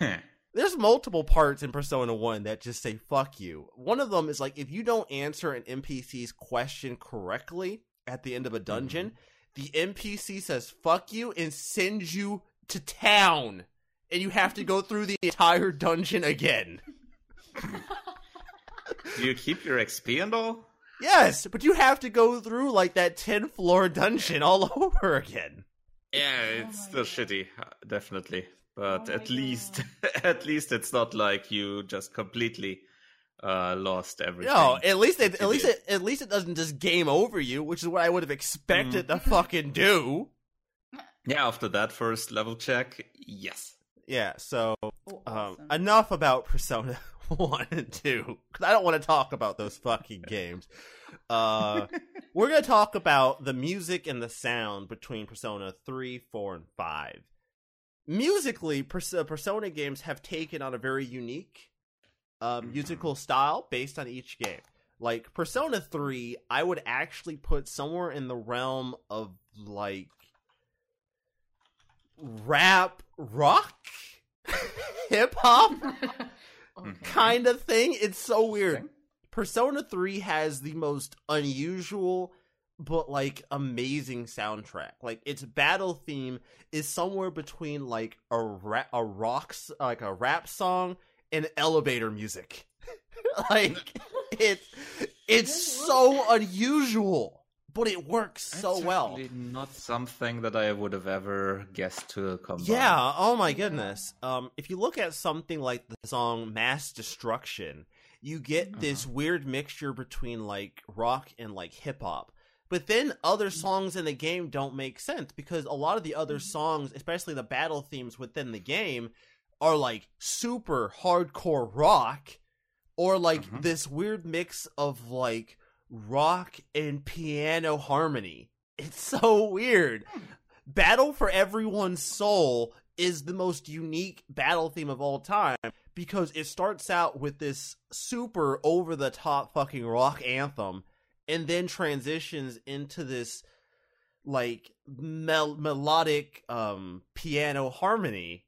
There's multiple parts in Persona 1 that just say fuck you. One of them is like if you don't answer an NPC's question correctly at the end of a dungeon, the NPC says fuck you and sends you to town. And you have to go through the entire dungeon again. Do you keep your XP and all? Yes, but you have to go through like that 10 floor dungeon all over again. Yeah, Oh it's my still God. shitty, uh, definitely. But Oh at least, at least it's not like you just completely uh, lost everything. No, at least it, at least it, at least it doesn't just game over you, which is what I would have expected to fucking do. yeah, after that first level check, yes. Yeah, so Oh, um, enough about Persona 1 and 2 cuz I don't want to talk about those fucking games. Uh we're going to talk about the music and the sound between Persona 3, 4 and 5. Musically, Pers- Persona games have taken on a very unique uh, musical style based on each game. Like Persona 3, I would actually put somewhere in the realm of like rap rock hip hop kind of thing. It's so weird. Persona 3 has the most unusual but like amazing soundtrack. Like its battle theme is somewhere between like a ra- a rock s- like a rap song and elevator music. like it's it's so unusual, but it works so well. Not something that I would have ever guessed to come. Yeah, oh my goodness. Um if you look at something like the song Mass Destruction, you get Mhm. this weird mixture between like rock and like hip hop. But then other songs in the game don't make sense because a lot of the other Mhm. songs, especially the battle themes within the game, are like super hardcore rock or like Mhm. this weird mix of like rock and piano harmony. It's so weird. Battle for Everyone's Soul is the most unique battle theme of all time because it starts out with this super over the top fucking rock anthem and then transitions into this like mel- melodic um piano harmony.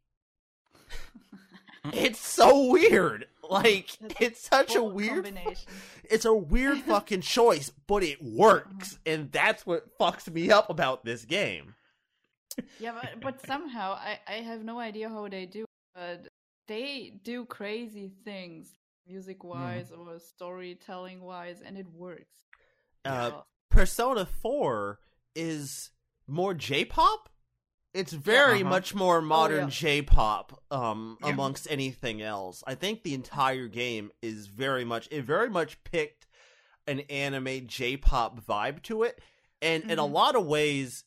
it's so weird. Like That's it's such a weird combination. it's a weird fucking choice, but it works, and that's what fucks me up about this game. Yeah, but, but somehow I, I have no idea how they do, but they do crazy things music wise or storytelling wise, and it works. Uh, So- Persona 4 is more J-pop. It's very uh-huh. much more modern yeah. J-pop um, Yeah. amongst anything else. I think the entire game is very much it very much picked an anime J-pop vibe to it, and in a Mhm. lot of ways,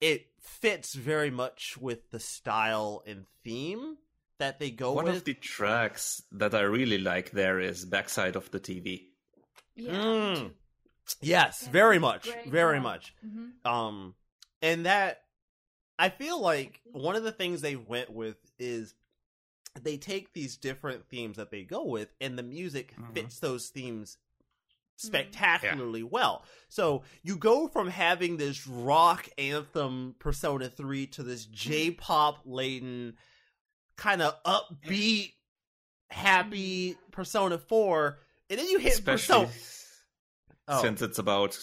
it fits very much with the style and theme that they go with. One with. of the tracks that I really like there is Backside of the TV. yeah, Mm. Yes, very much, very one. much. hmm Um, and that I feel like one of the things they went with is they take these different themes that they go with, and the music Mhm. fits those themes Mm-hmm. spectacularly well. So you go from having this rock anthem Persona 3 to this J-pop laden kind of upbeat happy Persona 4 and then you hit Especially Persona Oh. since it's about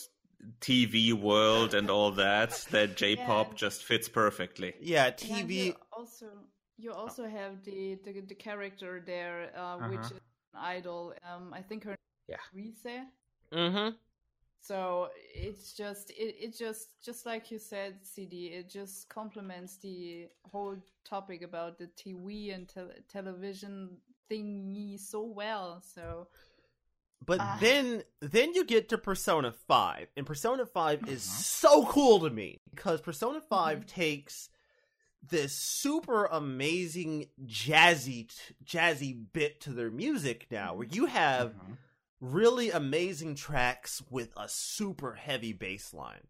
TV world and all that, that J-pop Yeah. just fits perfectly. yeah, Yeah, TV you also you also have the the, the character there, uh, which Uh-huh. is an idol. Um, I think her Yeah. Rise. Mhm. So it's just it, it just just like you said, CD. It just complements the whole topic about the TV and tel- television thingy so well. So But Ah. then then you get to Persona 5. And Persona 5 is Uh-huh. so cool to me because Persona 5 Mhm. takes this super amazing jazzy t- jazzy bit to their music now where you have Mhm. really amazing tracks with a super heavy bass line.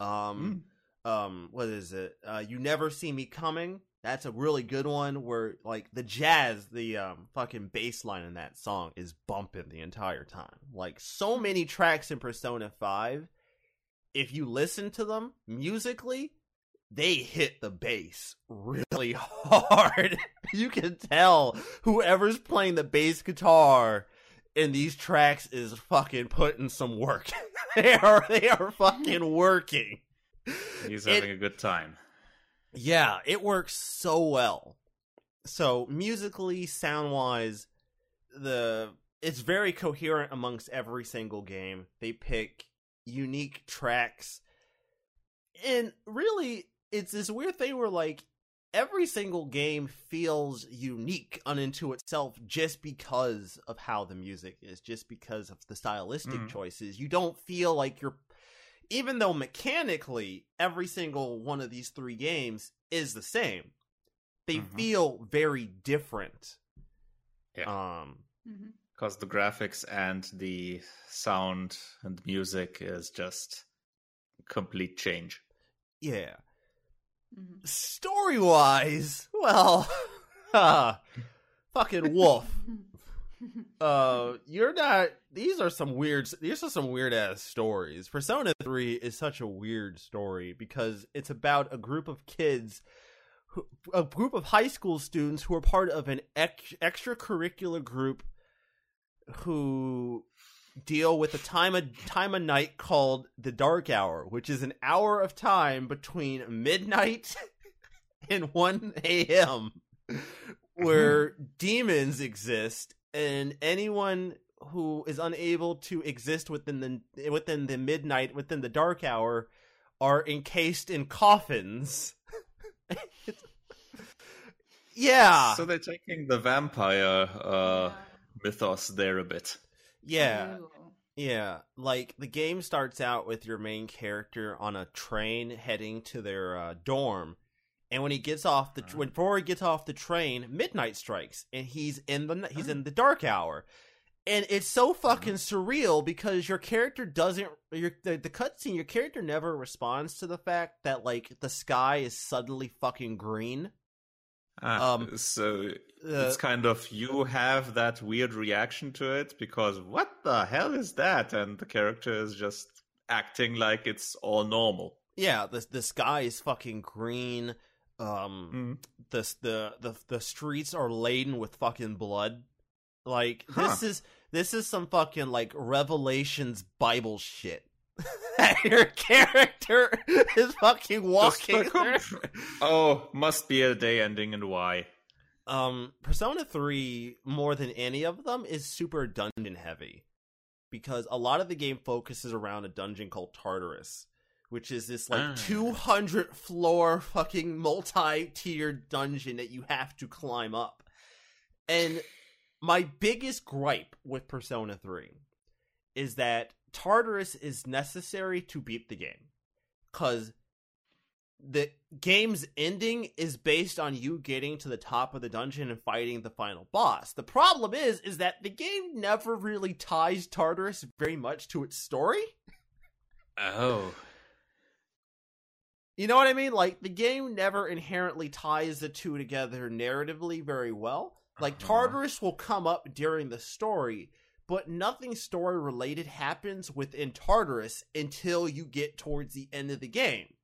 Um um what is it? Uh You Never See Me Coming. That's a really good one where like the jazz, the um fucking bass line in that song is bumping the entire time. Like so many tracks in Persona 5, if you listen to them musically, they hit the bass really hard. you can tell whoever's playing the bass guitar in these tracks is fucking putting some work. they are they are fucking working. He's It- having a good time. Yeah, it works so well. So musically, sound wise, the it's very coherent amongst every single game. They pick unique tracks. And really, it's this weird thing where like every single game feels unique unto itself just because of how the music is, just because of the stylistic Mhm. choices. You don't feel like you're even though mechanically every single one of these three games is the same, they Mhm. feel very different. Yeah. Um. Because the graphics and the sound and music is just complete change. yeah. Mhm. Story wise, well, uh, fucking wolf. Uh, you're not. These are some weird. These are some weird ass stories. Persona Three is such a weird story because it's about a group of kids, who, a group of high school students who are part of an ex- extracurricular group who deal with a time of time of night called the dark hour, which is an hour of time between midnight and one a.m. where demons exist, and anyone who is unable to exist within the within the midnight within the dark hour are encased in coffins. yeah, So they're taking the vampire uh, mythos there a bit. yeah. Ew. Yeah, like the game starts out with your main character on a train heading to their uh, dorm, and when he gets off the Uh-huh. when before he gets off the train, midnight strikes, and he's in the he's in the dark hour, and it's so fucking surreal because your character doesn't your the, the cutscene your character never responds to the fact that like the sky is suddenly fucking green. Ah, Um, so Uh, it's kind of you have that weird reaction to it because what the hell is that? And the character is just acting like it's all normal. yeah, the the sky is fucking green. Um, Mm. the the the the streets are laden with fucking blood. Like Huh. this is this is some fucking like Revelations Bible shit. Your character is fucking walking. Just like, through- oh, must be a day ending in Y. um, Persona Three more than any of them is super dungeon heavy because a lot of the game focuses around a dungeon called Tartarus. Which is this like Ah. 200 floor fucking multi tiered dungeon that you have to climb up. And my biggest gripe with Persona 3 is that Tartarus is necessary to beat the game. Because the game's ending is based on you getting to the top of the dungeon and fighting the final boss. The problem is, is that the game never really ties Tartarus very much to its story. Oh. You know what I mean? Like the game never inherently ties the two together narratively very well. Like Uh-huh. Tartarus will come up during the story, but nothing story related happens within Tartarus until you get towards the end of the game.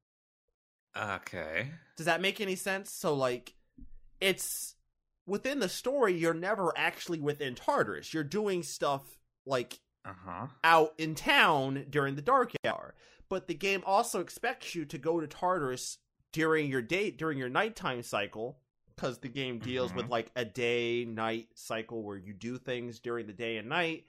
Okay. Does that make any sense? So like it's within the story you're never actually within Tartarus. You're doing stuff like Uh huh. out in town during the dark hour. But the game also expects you to go to Tartarus during your day during your nighttime cycle because the game deals with Mhm. like a day night cycle where you do things during the day and night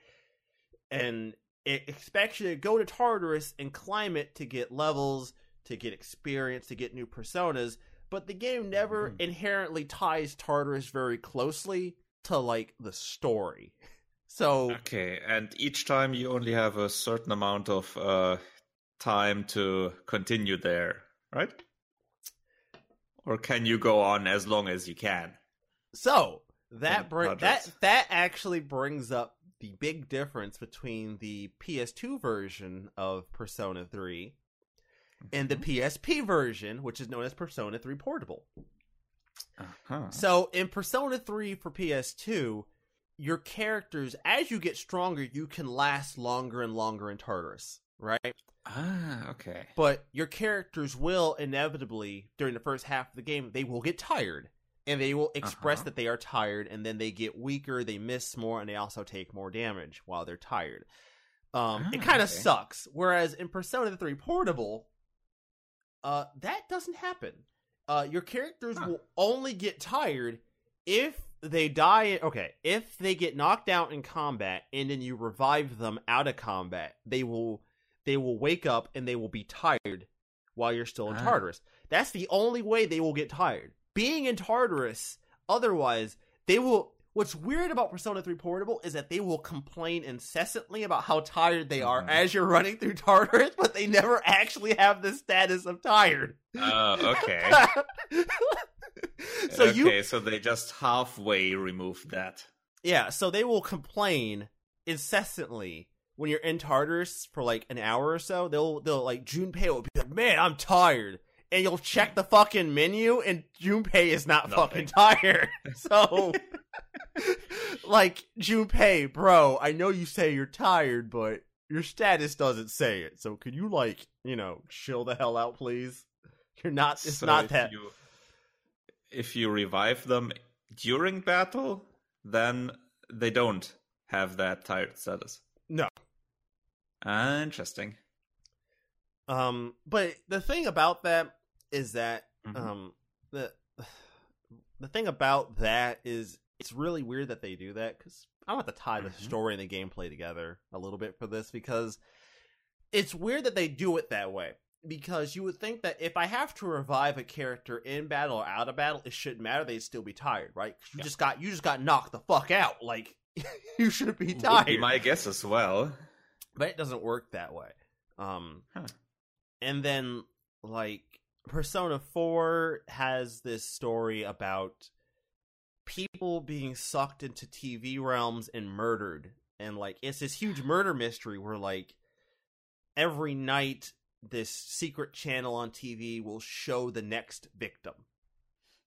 and it expects you to go to Tartarus and climb it to get levels, to get experience, to get new personas, but the game never Mhm. inherently ties Tartarus very closely to like the story. So Okay, and each time you only have a certain amount of uh, time to continue there, right? Or can you go on as long as you can? So that bring, that that actually brings up the big difference between the PS2 version of Persona 3 and the PSP version, which is known as Persona 3 Portable. Uh-huh. So in Persona 3 for PS2, your characters, as you get stronger, you can last longer and longer in Tartarus, right? Ah, okay. But your characters will inevitably, during the first half of the game, they will get tired. And they will express Uh-huh. that they are tired, and then they get weaker, they miss more, and they also take more damage while they're tired. Um, it Ah, kind of okay. sucks. Whereas in Persona 3 Portable, uh, that doesn't happen. Uh, your characters Huh. will only get tired if they die. Okay, if they get knocked out in combat and then you revive them out of combat, they will they will wake up and they will be tired while you're still in Ah. Tartarus. That's the only way they will get tired. Being in Tartarus, otherwise they will. What's weird about Persona 3 Portable is that they will complain incessantly about how tired they are Mhm. as you're running through Tartarus, but they never actually have the status of tired. Uh, okay. so okay, you so they just halfway removed that. Yeah, so they will complain incessantly when you're in Tartarus for like an hour or so. They'll they'll like Junpei will be like, "Man, I'm tired," and you'll check the fucking menu, and Junpei is not fucking tired. So, like Junpei, bro, I know you say you're tired, but your status doesn't say it. So, could you like you know chill the hell out, please? You're not. It's So not if that. You, if you revive them during battle, then they don't have that tired status. No. Interesting. Um, but the thing about that is that Mhm. um the the thing about that is it's really weird that they do that because I want to tie the Mhm. story and the gameplay together a little bit for this because it's weird that they do it that way because you would think that if I have to revive a character in battle or out of battle, it shouldn't matter; they'd still be tired, right? you Yeah. just got you just got knocked the fuck out, like you should be Would tired be my guess as well. But it doesn't work that way. Um, Huh. and then like Persona Four has this story about people being sucked into TV realms and murdered, and like it's this huge murder mystery where like every night this secret channel on TV will show the next victim.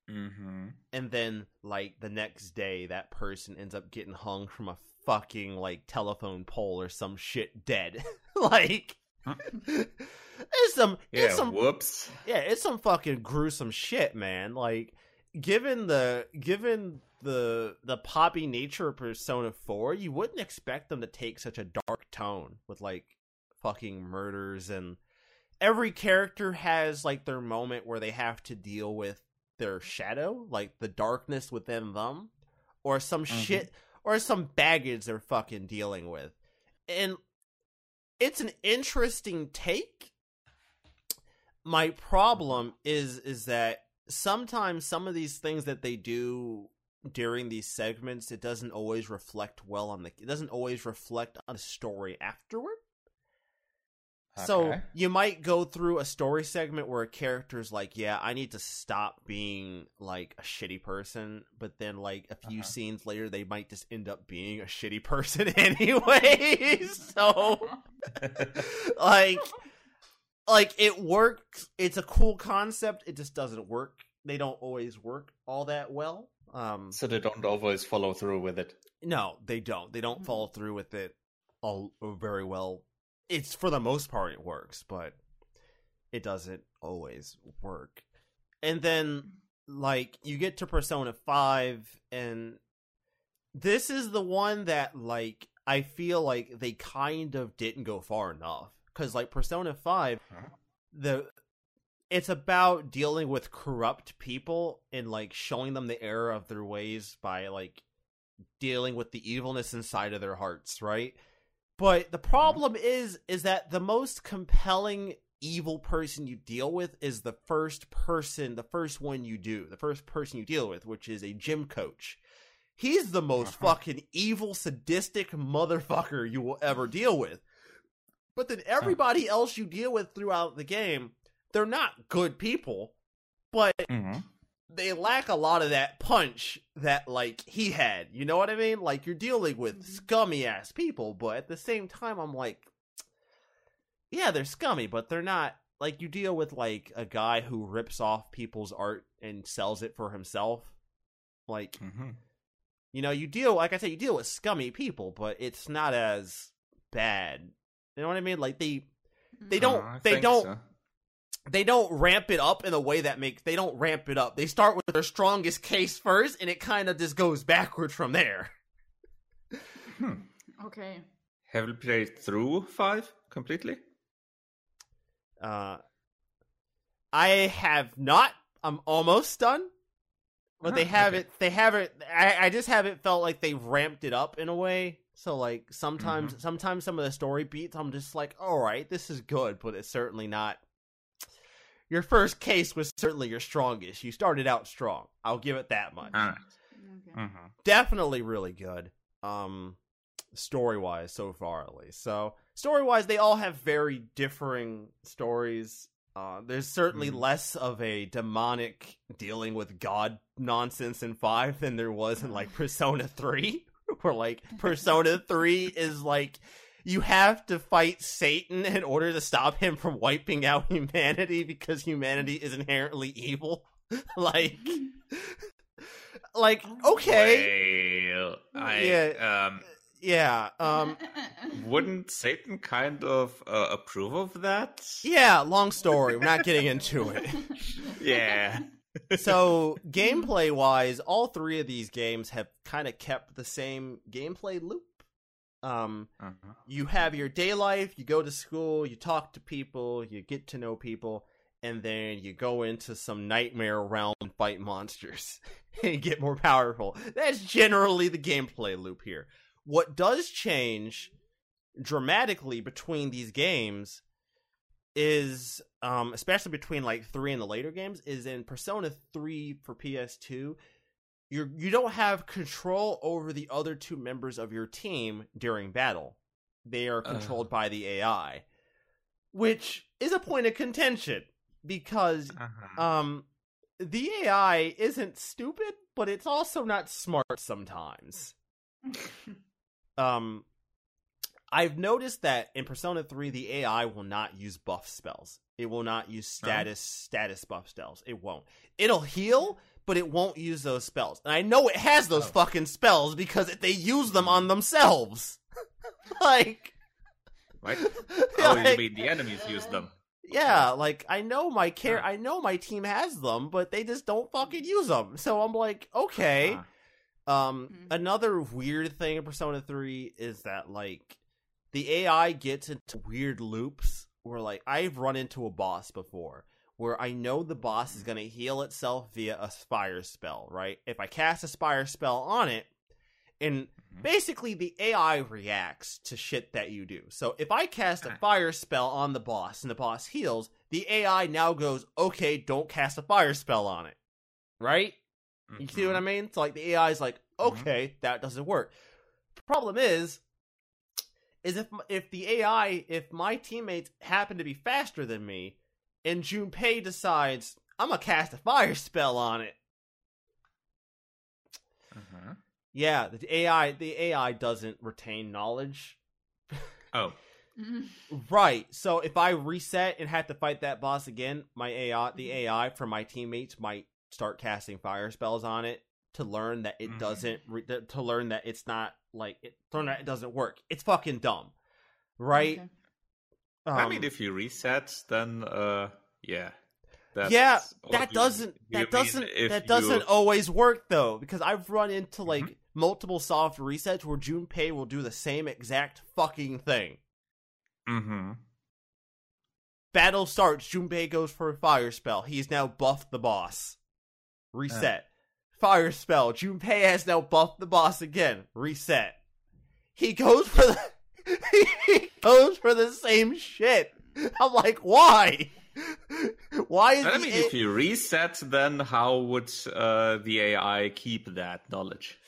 Mm-hmm. And then, like the next day, that person ends up getting hung from a fucking like telephone pole or some shit, dead. like, it's some, Yeah. it's some, Whoops. yeah, it's some fucking gruesome shit, man. Like, given the, given the the poppy nature of Persona Four, you wouldn't expect them to take such a dark tone with like fucking murders and every character has like their moment where they have to deal with their shadow, like the darkness within them, or some Mhm. shit, or some baggage they're fucking dealing with. And it's an interesting take. My problem is is that sometimes some of these things that they do during these segments it doesn't always reflect well on the it doesn't always reflect on the story afterward. So you might go through a story segment where a character's like, "Yeah, I need to stop being like a shitty person," but then like a few Uh-huh. scenes later, they might just end up being a shitty person anyway. so like, like it works. It's a cool concept. It just doesn't work. They don't always work all that well. Um, so they don't always follow through with it. no, they don't. They don't follow through with it all very well. It's for the most part it works, but it doesn't always work. And then like you get to Persona 5 and this is the one that like I feel like they kind of didn't go far enough cuz like Persona 5 the it's about dealing with corrupt people and like showing them the error of their ways by like dealing with the evilness inside of their hearts, right? But the problem is is that the most compelling evil person you deal with is the first person, the first one you do, the first person you deal with, which is a gym coach. he's the most Uh-huh. fucking evil, sadistic motherfucker you will ever deal with. But then everybody else you deal with throughout the game, they're not good people, but Mm-hmm. They lack a lot of that punch that like he had. You know what I mean? Like you're dealing with Mhm. scummy ass people, but at the same time I'm like yeah, they're scummy, but they're not like you deal with like a guy who rips off people's art and sells it for himself. Like, Mm-hmm. you know, you deal like I said, you deal with scummy people, but it's not as bad. You know what I mean? Like they They don't- Uh, they don't- so. They don't ramp it up in a way that makes they don't ramp it up. They start with their strongest case first, and it kind of just goes backwards from there. Hmm. Okay. Have you played through five completely? Uh, I have not. I'm almost done, but they Ah, haven't. okay. They haven't. I, I just haven't felt like they've ramped it up in a way. So like sometimes, Mm-hmm. sometimes some of the story beats, I'm just like, all right, this is good, but it's certainly not. Your first case was certainly your strongest. You started out strong. I'll give it that much. Alright. Okay. Mm-hmm. definitely really good um story wise so far at least so story wise they all have very differing stories uh there's certainly Mhm. less of a demonic dealing with god nonsense in 5 than there was in like persona 3 where like persona 3 is like you have to fight satan in order to stop him from wiping out humanity because humanity is inherently evil like like okay Well, I Yeah. um yeah um wouldn't Satan kind of uh, approve of that? yeah long story we're not getting into it Yeah. so gameplay wise all three of these games have kind of kept the same gameplay loop um Uh-huh. you have your day life you go to school you talk to people you get to know people and then you go into some nightmare realm and fight monsters and get more powerful that's generally the gameplay loop here what does change dramatically between these games is um especially between like 3 and the later games is in Persona 3 for PS2 you're you don't have control over the other two members of your team during battle they are Uh. controlled by the AI which is a point of contention because Uh-huh. um the AI isn't stupid but it's also not smart sometimes um I've noticed that in Persona 3 the AI will not use buff spells. It will not use status status buff spells. It won't. It'll heal, but it won't use those spells. And I know it has those Oh. fucking spells because they use them on themselves. like Right? Oh, you like- mean the enemies use them? yeah, like I know my care. I know my team has them, but they just don't fucking use them. So I'm like, okay. Ah. Um, Mhm. another weird thing in Persona 3 is that like the AI gets into weird loops where like I've run into a boss before where I know the boss is going to heal itself via a fire spell, right? If I cast a fire spell on it and Mhm. basically the AI reacts to shit that you do. So if I cast a fire spell on the boss and the boss heals, the AI now goes, "Okay, don't cast a fire spell on it." Right? You see what I Mhm. mean? So like the AI is like, okay, that doesn't work. Problem is, is if if the AI, if my teammates happen to be faster than me, and Junpei decides I'm gonna cast a fire spell on it, Uh-huh. yeah, the AI the AI doesn't retain knowledge. Oh. Right. So if I reset and have to fight that boss again, my AI, the Mm-hmm. AI from my teammates might start casting fire spells on it to learn that it Mhm. doesn't re- to learn that it's not like it, learn that it doesn't work. It's fucking dumb. Right? Okay. I Um, mean, if you reset, then uh, yeah. That's yeah, that you- doesn't you that doesn't that you- doesn't always work though because I've run into like Mhm. multiple soft resets where Junpei will do the same exact fucking thing. Mhm. Battle starts. Junpei goes for a fire spell. He He's now buffed the boss. Reset. Fire spell. Junpei has now buffed the boss again. Reset. He goes for the he goes for the same shit. I'm like, why? Why is I mean, A- if you reset, then how would uh, the AI keep that knowledge?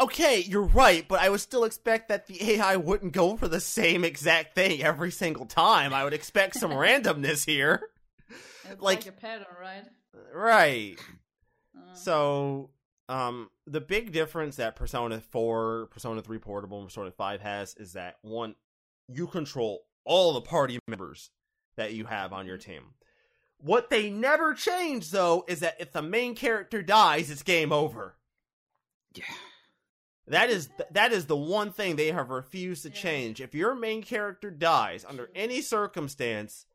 okay, you're right, but I would still expect that the AI wouldn't go for the same exact thing every single time. I would expect some randomness here. It's like- like, a pattern, right? Right. Uh, So, um, the big difference that Persona 4, Persona 3 Portable, and Persona 5 has is that one, you control all the party members that you have on your mm-hmm. team. What they never change, though, is that if the main character dies, it's game over. Yeah. That is that is the one thing they have refused to Yeah. change. If your main character dies under any circumstance,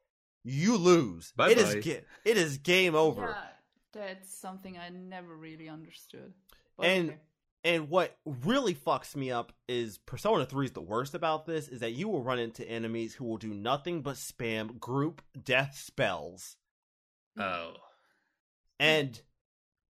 you lose. It is Bye-bye. ga- it is game over. Yeah, that's something I never really understood. But And- okay. And what really fucks me up is Persona 3 is the worst about this is that you will run into enemies who will do nothing but spam group death spells. Mm. Oh. And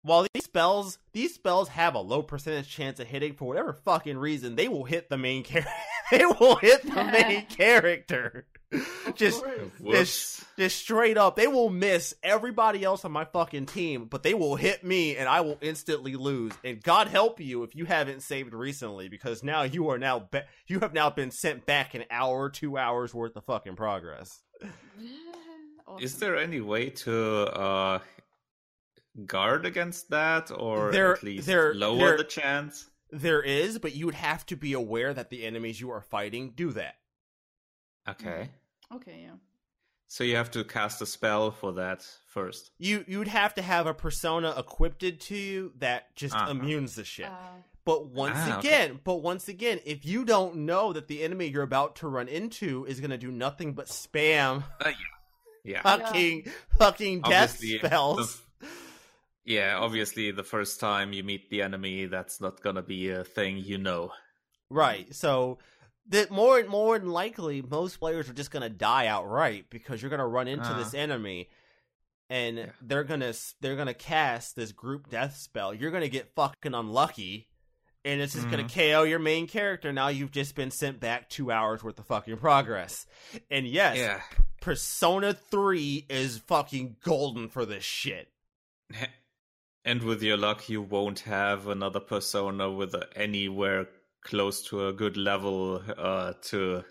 while these spells these spells have a low percentage chance of hitting for whatever fucking reason, they will hit the main character. they will hit the main character. Of Just course. Just straight up, they will miss everybody else on my fucking team, but they will hit me and I will instantly lose. And God help you if you haven't saved recently, because now you are now be- you have now been sent back an hour, two hours worth of fucking progress. Awesome. Is there any way to uh, guard against that, or There- at least there- lower there- the chance? There is, but you would have to be aware that the enemies you are fighting do that. Okay. Okay, yeah. So you have to cast a spell for that first. You you'd have to have a persona equipped to you that just Uh-huh. immunes the shit. Uh, But once Ah, okay. again, but once again, if you don't know that the enemy you're about to run into is going to do nothing but spam Uh, yeah. fucking fucking death Obviously, spells, Yeah, obviously, the first time you meet the enemy, that's not gonna be a thing you know. right? So that more and more than likely, most players are just going to die outright because you're going to run into Uh-huh. this enemy. And Yeah. they're gonna they're gonna cast this group death spell. You're gonna get fucking unlucky, and it's just gonna Mhm. KO your main character. Now you've just been sent back two hours worth of fucking progress. And yes, Yeah. Persona 3 is fucking golden for this shit. And with your luck, you won't have another persona with anywhere close to a good level uh, to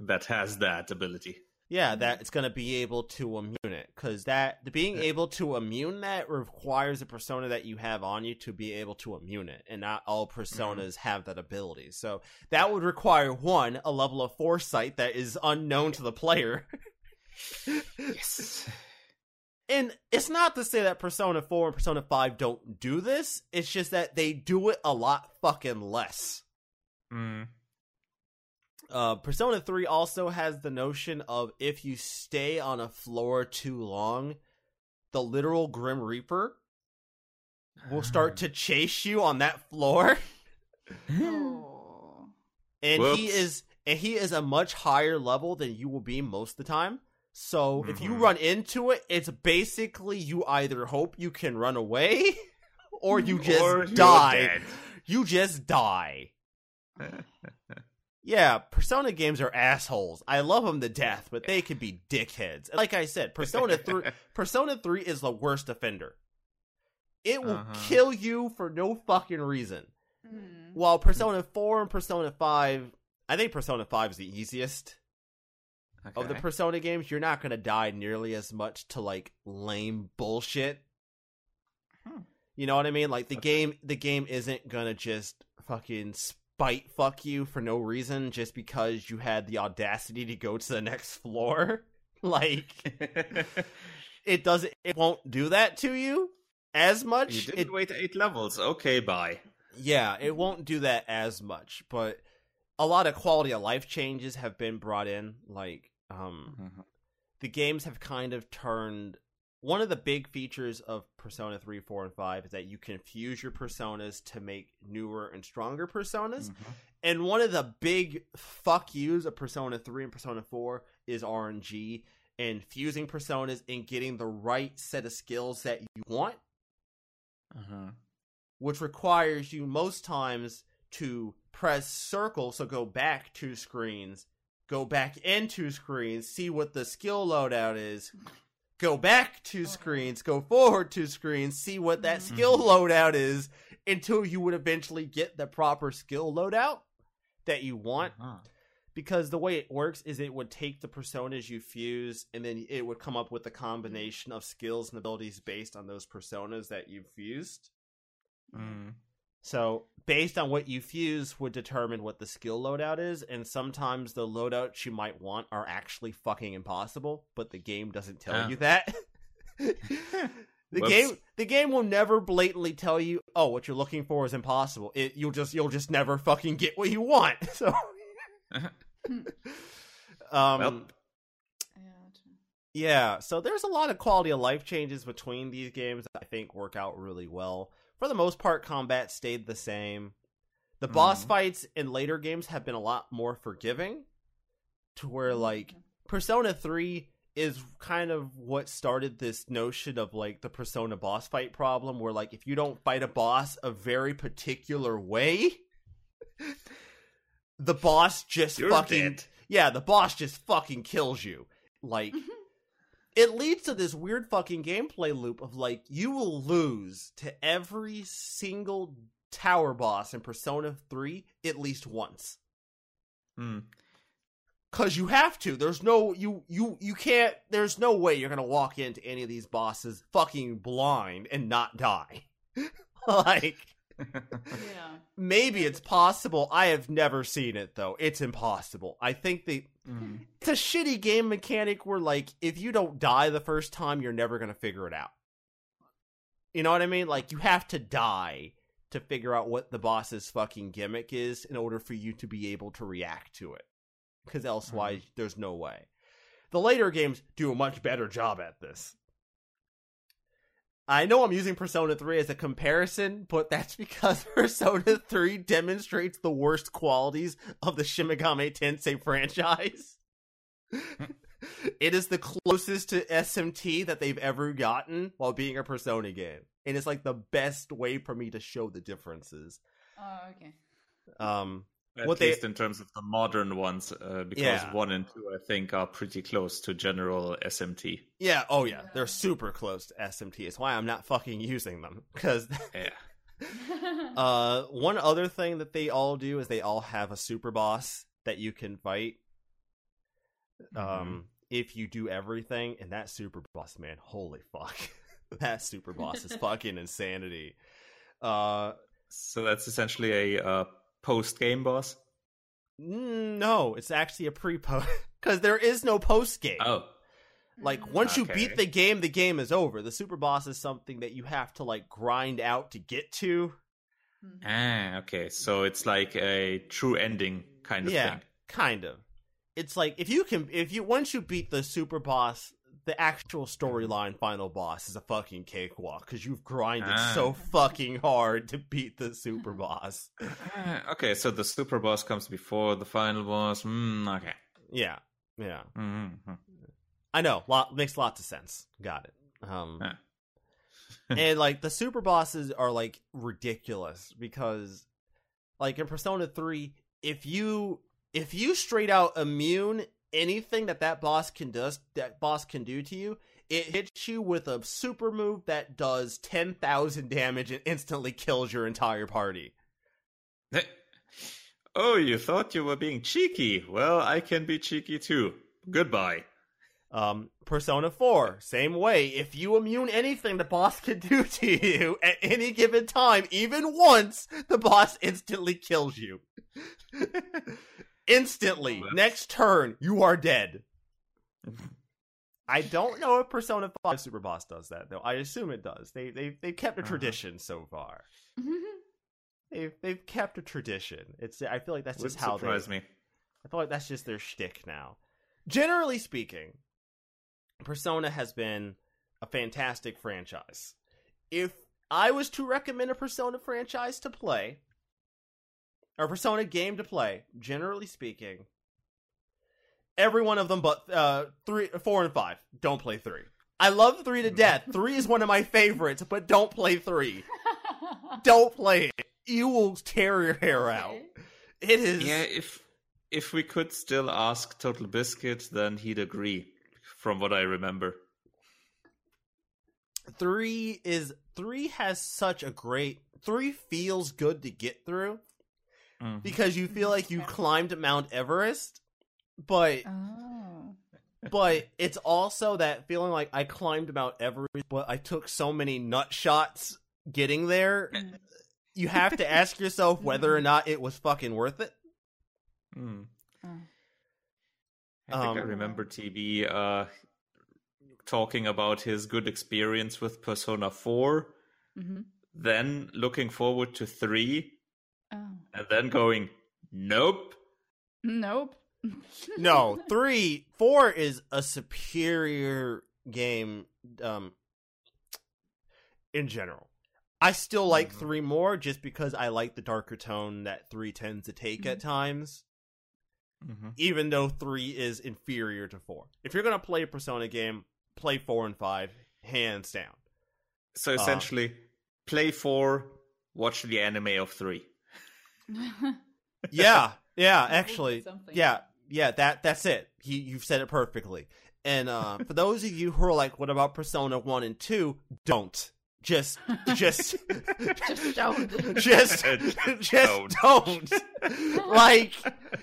that has that ability. Yeah, that it's going to be able to immune it cuz that the being able to immune that requires a persona that you have on you to be able to immune it and not all personas have that ability. So that would require one a level of foresight that is unknown to the player. Yes. And it's not to say that Persona 4 and Persona 5 don't do this. It's just that they do it a lot fucking less. Mm. Uh, Persona 3 also has the notion of if you stay on a floor too long, the literal Grim Reaper will start to chase you on that floor. oh. And he is and he is a much higher level than you will be most of the time. So if you Mhm. run into it, it's basically you either hope you can run away or you just Or die. You just die. Yeah, Persona games are assholes. I love them to death, but they can be dickheads. And Like I said, Persona 3 Persona 3 is the worst offender. It will Uh-huh. kill you for no fucking reason. Mm. While Persona 4 and Persona 5, I think Persona 5 is the easiest of the Persona games. You're not going to die nearly as much to like lame bullshit. Hmm. You know what I mean? Like the Okay. game the game isn't going to just fucking spite fuck you for no reason just because you had the audacity to go to the next floor. like it doesn't it won't do that to you as much. you didn't It wait eight levels. Okay, bye. yeah, it won't do that as much, but a lot of quality of life changes have been brought in. Like, um, the games have kind of turned. One of the big features of Persona 3, 4, and 5 is that you can fuse your personas to make newer and stronger personas. Mhm. And one of the big fuck yous of Persona 3 and Persona 4 is RNG and fusing personas and getting the right set of skills that you want Uh-huh. which requires you most times to press circle, so go back two screens, go back in two screens, see what the skill loadout is, go back two screens, go forward two screens, see what that Mhm. skill loadout is, until you would eventually get the proper skill loadout that you want. Uh-huh. Because the way it works is it would take the personas you fuse and then it would come up with a combination of skills and abilities based on those personas that you've fused. Mm. So, based on what you fuse would determine what the skill loadout is, and sometimes the loadouts you might want are actually fucking impossible, but the game doesn't tell you that. the Whoops. game the game will never blatantly tell you, "Oh, what you're looking for is impossible." It you'll just you'll just never fucking get what you want. So um Well, Yeah. yeah, so there's a lot of quality of life changes between these games that I think work out really well. For the most part, combat stayed the same. The boss Mhm. fights in later games have been a lot more forgiving, to where like Persona 3 is kind of what started this notion of like the Persona boss fight problem, where like if you don't fight a boss a very particular way, the boss just you're fucking dead. yeah, the boss just fucking kills you. Like, it leads to this weird fucking gameplay loop of like, you will lose to every single tower boss in Persona 3 at least once. Mm. Cause you have to. There's no you you you can't. There's no way you're gonna walk into any of these bosses fucking blind and not die. like Yeah. maybe it's possible. I have never seen it though. It's impossible. I think the Mm. it's a shitty game mechanic where like if you don't die the first time you're never going to figure it out you know what i mean like you have to die to figure out what the boss's fucking gimmick is in order for you to be able to react to it because elsewise there's no way the later games do a much better job at this I know I'm using Persona 3 as a comparison, but that's because Persona 3 demonstrates the worst qualities of the Shin Megami Tensei franchise. it is the closest to SMT that they've ever gotten while being a Persona game. And it's like the best way for me to show the differences. Oh, okay. Um, At What they- least in terms of the modern ones, uh, because Yeah. one and two, I think, are pretty close to general SMT. yeah, oh yeah, they're super close to SMT. It's why I'm not fucking using them. Because Yeah. Uh, one other thing that they all do is they all have a super boss that you can fight. Um, if you do everything, and that super boss, man, holy fuck, that super boss is fucking insanity. Uh, So that's essentially a uh, post game boss. mm, no, it's actually a pre post because there is no post game. Oh, Like once you beat the game, the game is over. The super boss is something that you have to like grind out to get to. Mhm. ah, okay. So it's like a true ending kind of yeah, thing. kind of. It's like if you can, if you once you beat the super boss, the actual storyline final boss is a fucking cakewalk because you've grinded Ah. so fucking hard to beat the super boss. Okay, so the super boss comes before the final boss. Mm, okay. Yeah, yeah. Mhm. I know. Lot makes lots of sense. Got it. Um, Huh. and like the super bosses are like ridiculous because, like in Persona Three, if you if you straight out immune anything that that boss can does that boss can do to you, it hits you with a super move that does ten thousand damage and instantly kills your entire party. Oh, you thought you were being cheeky? Well, I can be cheeky too. Goodbye. Um, Persona 4, same way. If you immune anything the boss can do to you at any given time, even once, the boss instantly kills you. instantly. Next turn, you are dead. I don't know if Persona 5 Super Boss does that, though. I assume it does. They they they've kept a Uh-huh. tradition so far. They've they've kept a tradition. It's I feel like that's Wouldn't just how they surprise me. I feel like that's just their shtick now. Generally speaking, Persona has been a fantastic franchise. If I was to recommend a Persona franchise to play, or Persona game to play, generally speaking, every one of them but uh, three, four, and five. Don't play three. I love three to death. Three is one of my favorites, but don't play three. Don't play it. You will tear your hair out. It is. Yeah, if if we could still ask TotalBiscuit, then he'd agree. From what I remember. three is three has such a great three feels good to get through Mhm. because you feel like you climbed Mount Everest, but Oh. but it's also that feeling like I climbed Mount Everest, but I took so many nut shots getting there. Mm. You have to ask yourself whether or not it was fucking worth it. Mm. Oh. I think I Um, remember TB uh, talking about his good experience with Persona 4, hmm then looking forward to 3, Oh. and then going, nope. Nope. No, three, four is a superior game. Um, in general, I still like Mhm. three more just because I like the darker tone that three tends to take at times. Mm-hmm. Even though three is inferior to four. If you're gonna play a Persona game, play four and five, hands down. So essentially, play 4, watch the anime of 3. Yeah, yeah, That would be actually, yeah, yeah. That that's it. You you've said it perfectly. And uh, for those of you who are like, "What about Persona One and 2? Don't just just Just don't. just just don't. like,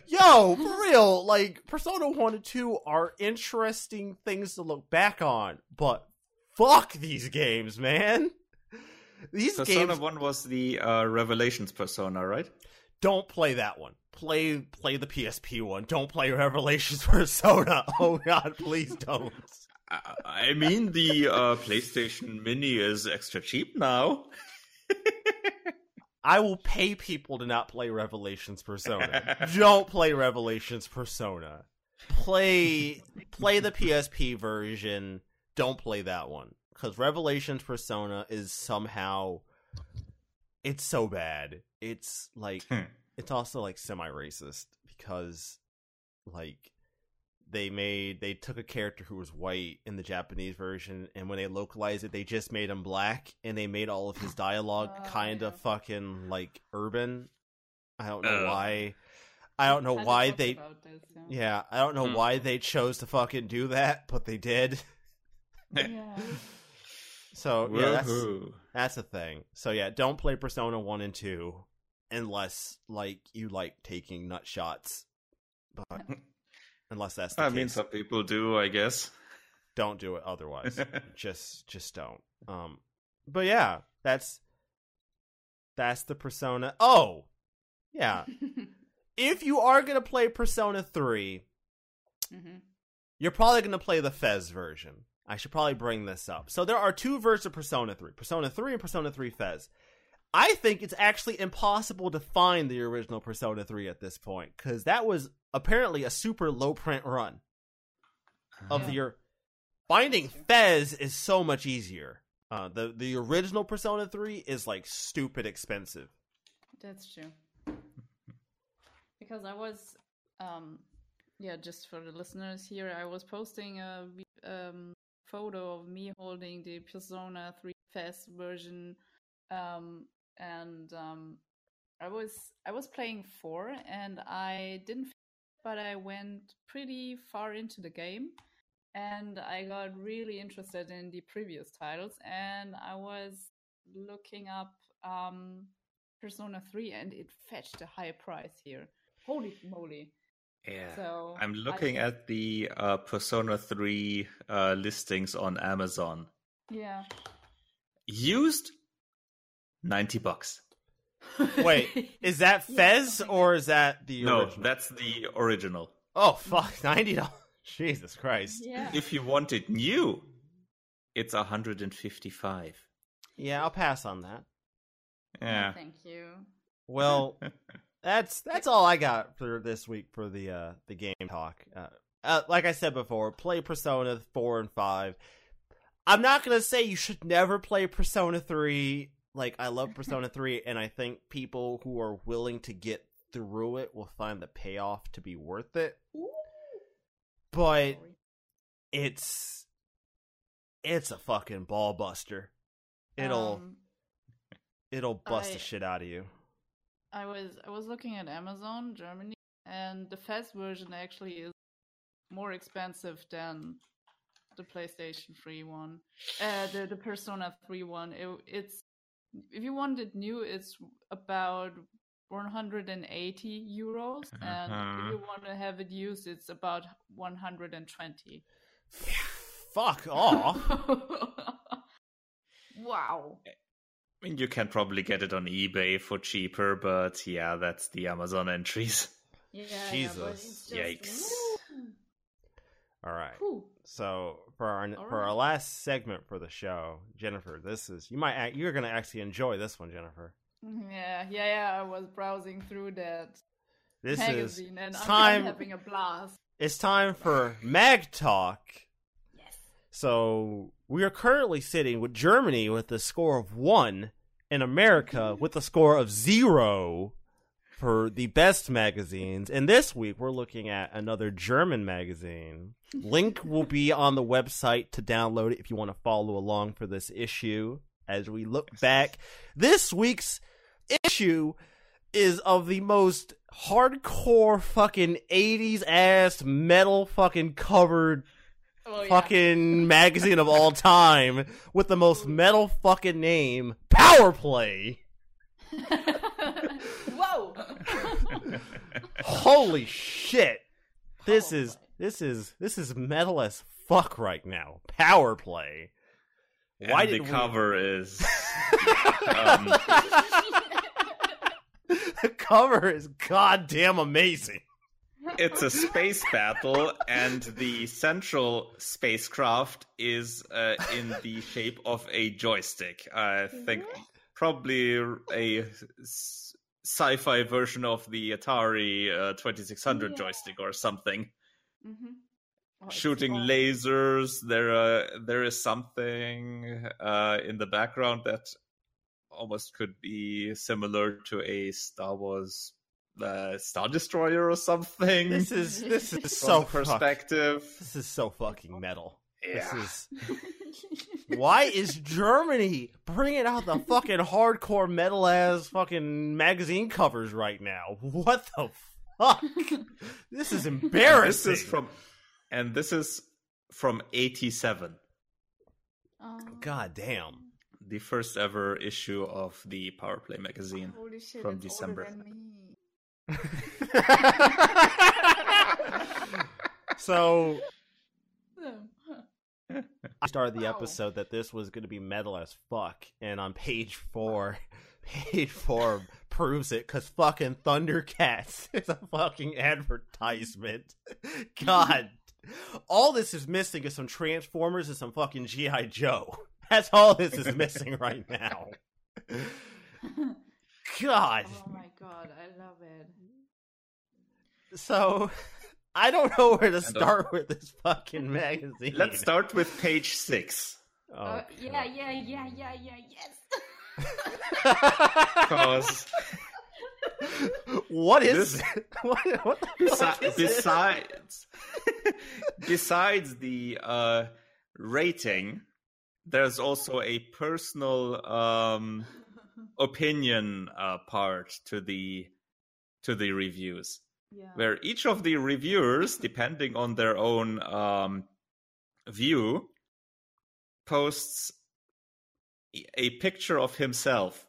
yo, for real. Like, Persona One and Two are interesting things to look back on, but fuck these games, man. These Persona games 1 was the uh, Revelations Persona, right? Don't play that one. Play play the PSP one. Don't play Revelations Persona. Oh god, please don't. I, mean, the uh, PlayStation Mini is extra cheap now. I will pay people to not play Revelations Persona. don't play Revelations Persona. Play play the PSP version. Don't play that one cuz Revelations Persona is somehow it's so bad. It's like Hmm. it's also like semi-racist because like they made they took a character who was white in the Japanese version and when they localized it they just made him black and they made all of his dialogue Oh, kind of yeah. fucking like urban. I don't know Ugh. why. I don't know Kinda why they this, yeah. yeah, I don't know Hmm. why they chose to fucking do that, but they did. Yeah. So, yeah, that's Woohoo. that's the thing. So yeah, don't play Persona 1 and 2 unless like you like taking nut shots. But unless that's the I case, mean, some people do, I guess. don't do it otherwise. just just don't. Um but yeah, that's that's the Persona. Oh. Yeah. if you are going to play Persona 3, hmm you're probably going to play the FES version. I should probably bring this up. So there are two versions of Persona 3 Persona 3 and Persona 3 FES. I think it's actually impossible to find the original Persona 3 at this point because that was apparently a super low print run of the your finding FES is so much easier. Uh, the the original Persona 3 is like stupid expensive. That's true. Because I was, um, yeah, just for the listeners here, I was posting a um, photo of me holding the Persona 3 FES version, um, and um, I was I was playing four, and I didn't, but I went pretty far into the game, and I got really interested in the previous titles, and I was looking up. Um, Persona 3 and it fetched a high price here. Holy moly. Yeah. So I'm I- looking at the uh, Persona 3 uh, listings on Amazon. Yeah. Used 90 bucks. Wait, is that FES or is that the No, original? that's the original. Oh fuck, ninety dollars. Jesus Christ. Yeah. If you want it new, it's 155. Yeah, I'll pass on that. Yeah. Thank you. Well, that's that's all I got for this week for the uh the game talk. Uh, uh, like I said before, play Persona four and five. I'm not gonna say you should never play Persona three. Like I love Persona three, and I think people who are willing to get through it will find the payoff to be worth it. But it's it's a fucking ball buster. It'll Um, it'll bust I- the shit out of you. I was I was looking at Amazon Germany and the FES version actually is more expensive than the PlayStation 3 one. Uh the the Persona 3 one. It, it's if you want it new, it's about 180 euros, and Uh-huh. if you want to have it used, it's about 120. Fuck off. wow. I mean, you can probably get it on eBay for cheaper, but yeah, that's the Amazon entries. Yeah, Jesus. Yeah, but it's just, Yikes. All right. Whew. So for our All for our last segment for the show, Jennifer, this is you might act, you're going to actually enjoy this one, Jennifer. Yeah, yeah, yeah. I was browsing through that This magazine, and is I'm, time. I'm having a blast. It's time for Mag Talk. Yes. So we are currently sitting with Germany with a score of one, and America with a score of zero for the best magazines. And this week we're looking at another German magazine. Link will be on the website to download it if you want to follow along for this issue as we look back. This week's issue is of the most hardcore fucking 80s ass metal fucking covered Oh, yeah. fucking magazine of all time with the most metal fucking name Power Play. Whoa! Holy shit. This Power is Play. This is this is metal as fuck right now. Power Play. Why and did the we- cover is um, the cover is goddamn amazing. it's a space battle, and the central spacecraft is uh, in the shape of a joystick. I think probably a sci-fi version of the Atari uh, 2600 Yeah. joystick or something. Mhm. Oh, Shooting fun. lasers. There, uh, there is something uh, in the background that almost could be similar to a Star Wars uh, Star Destroyer or something. This is this is from so the fuck- perspective. This is so fucking metal. Yeah. This is Why is Germany bringing out the fucking hardcore metal ass fucking magazine covers right now? What the fuck? This is embarrassing. This is from, and this is from '87, Oh, God damn. the first ever issue of the Power Play magazine. Holy shit! from it's December. Older than me. so Yeah. I started the Wow. episode that this was going to be metal as fuck, and on page four, page four proves it because fucking Thundercats is a fucking advertisement. God, all this is missing is some Transformers and some fucking GI Joe. That's all this is missing right now. God, Oh my god, I love it. so I don't know where to start with this fucking magazine. Let's start with page six. Oh, Uh, yeah, yeah, yeah, yeah, yeah, yes. Because what is This- what, what the fuck besi- is this? besides besides the uh, rating, there's also a personal um, opinion uh, part to the to the reviews, yeah. where each of the reviewers, depending on their own um, view, posts a picture of himself.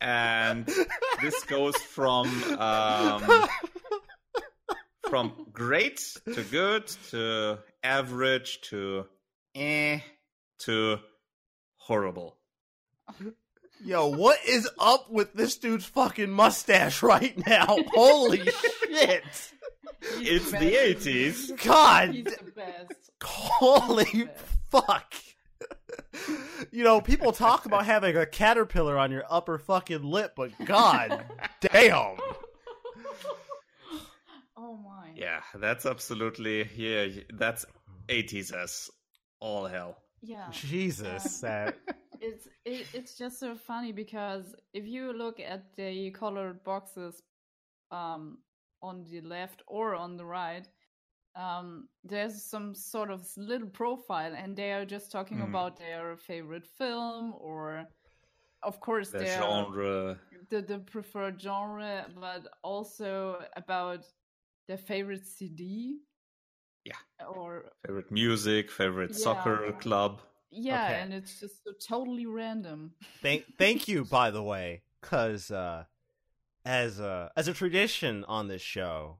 and this goes from um, from great to good to average to eh to horrible. Yo, what is up with this dude's fucking mustache right now? Holy shit! He's It's the the eighties. God, He's the best. holy fuck! You know, people talk about having a caterpillar on your upper fucking lip, but god damn! Oh my. Yeah, that's absolutely yeah. That's eighties as all hell. Yeah. Jesus, that It's it, it's just so funny because if you look at the colored boxes um on the left or on the right, um there's some sort of little profile and they are just talking Mhm. about their favorite film or of course The their genre. the, the preferred genre, but also about their favorite CD. Yeah. Or Favorite music, favorite soccer club. Yeah, Okay. and it's just so totally random. Thank thank you, by the way, because uh, as a as a tradition on this show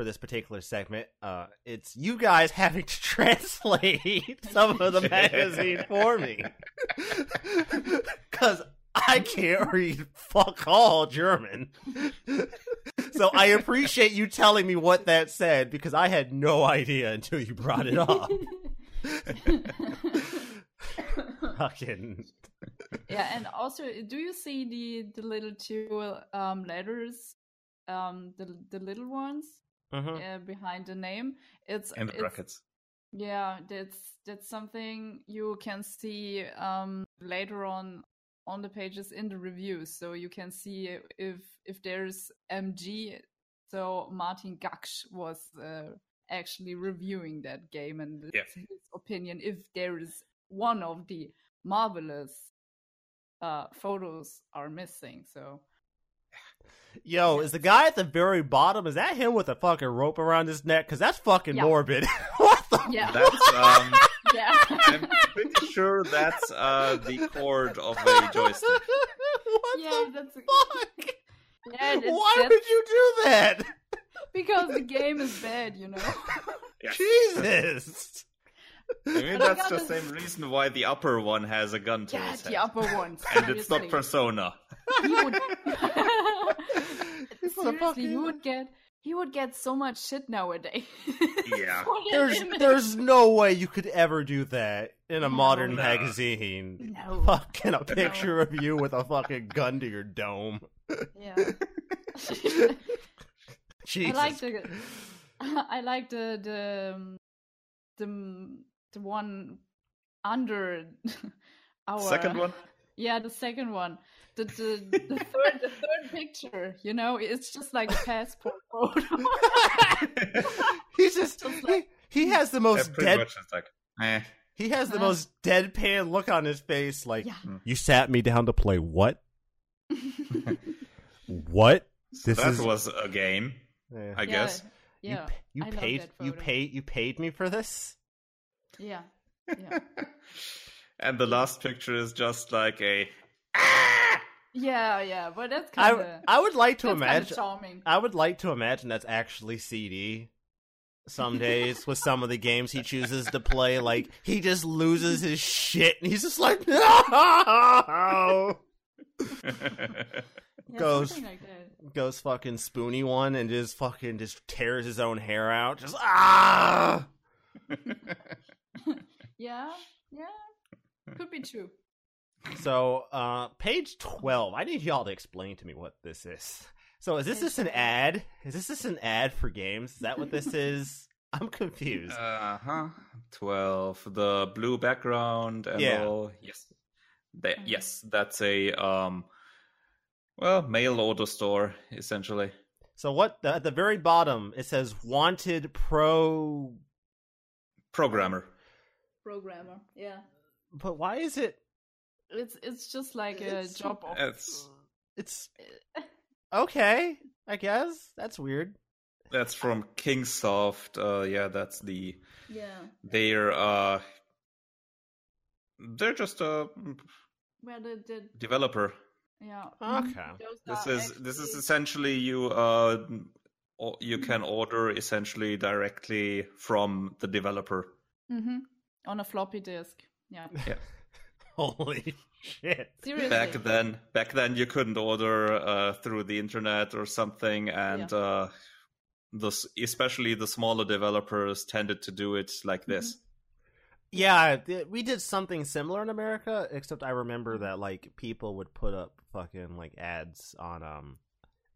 for this particular segment, uh, it's you guys having to translate some of the magazine for me because I can't read fuck all German. so I appreciate you telling me what that said because I had no idea until you brought it up. Fucking yeah, and also, do you see the the little two um, letters, um, the the little ones. Uh, behind the name? It's and the it's- brackets. Yeah, that's that's something you can see um, later on on the pages in the reviews, so you can see if if there's MG. So Martin Gaksch was uh, actually reviewing that game, and Yeah. his opinion if there is one of the marvelous uh, photos are missing. So Yo, is the guy at the very bottom? Is that him with a fucking rope around his neck? Because that's fucking Yeah. morbid. what the? yeah, That's um, yeah. I'm pretty sure that's uh the cord of a joystick. what Yeah, the that's fuck? Yeah, it's- Why that's- would you do that? because the game is bad, you know. Yes. Jesus. I mean, that's the same reason why the upper one has a gun to Yeah, his the upper one. and it's not. Persona. He would... Seriously, he would get he would get so much shit nowadays. Yeah. There's image. there's no way you could ever do that in a No. modern Nah. magazine. no. Fucking a picture of you with a fucking gun to your dome. Yeah. Jesus. I like the I like the the um, the the one under our Second one? Yeah, the second one. The the, the third the third picture, you know, it's just like a passport photo. He's just he, he has the Yeah, most pretty dead much it's like, eh. he has the Huh? most deadpan look on his face like Yeah. you sat me down to play what? What? This that is was a game, Yeah. I guess. you, Yeah. pa- you I paid you photo. paid you paid me for this? Yeah. Yeah. and the last picture is just like a. Yeah, yeah, but that's kind of I would like to imagine charming. I would like to imagine that's actually CD. Some days with some of the games he chooses to play, like he just loses his shit and he's just like, no. Yeah, goes- like. Goes fucking spoony one and just fucking just tears his own hair out. Just ah. Yeah, yeah, could be true. So, uh, page twelve. I need y'all to explain to me what this is. So, is this just an ad? Is this just an ad for games? Is that what this is? I'm confused. Uh huh. Twelve. The blue background and Yeah. all. Yes. That, Mhm. yes, that's a um. Well, mail order store essentially. So what the, at the very bottom it says wanted pro Programmer. Programmer. Yeah, but why is it it's it's just like a It's- job of It's it's okay, I guess. That's weird. that's from Kingsoft. Uh, yeah, that's the yeah. they're uh they're just a Well, the, the developer. yeah. Okay. This are is this is essentially you uh you can order essentially directly from the developer. Mhm. On a floppy disk. Yeah, yeah. Holy shit. seriously. Back then, back then you couldn't order uh, through the internet or something, and uh, the especially the smaller developers tended to do it like this. Yeah, th- we did something similar in America, except I remember that like people would put up fucking like ads on um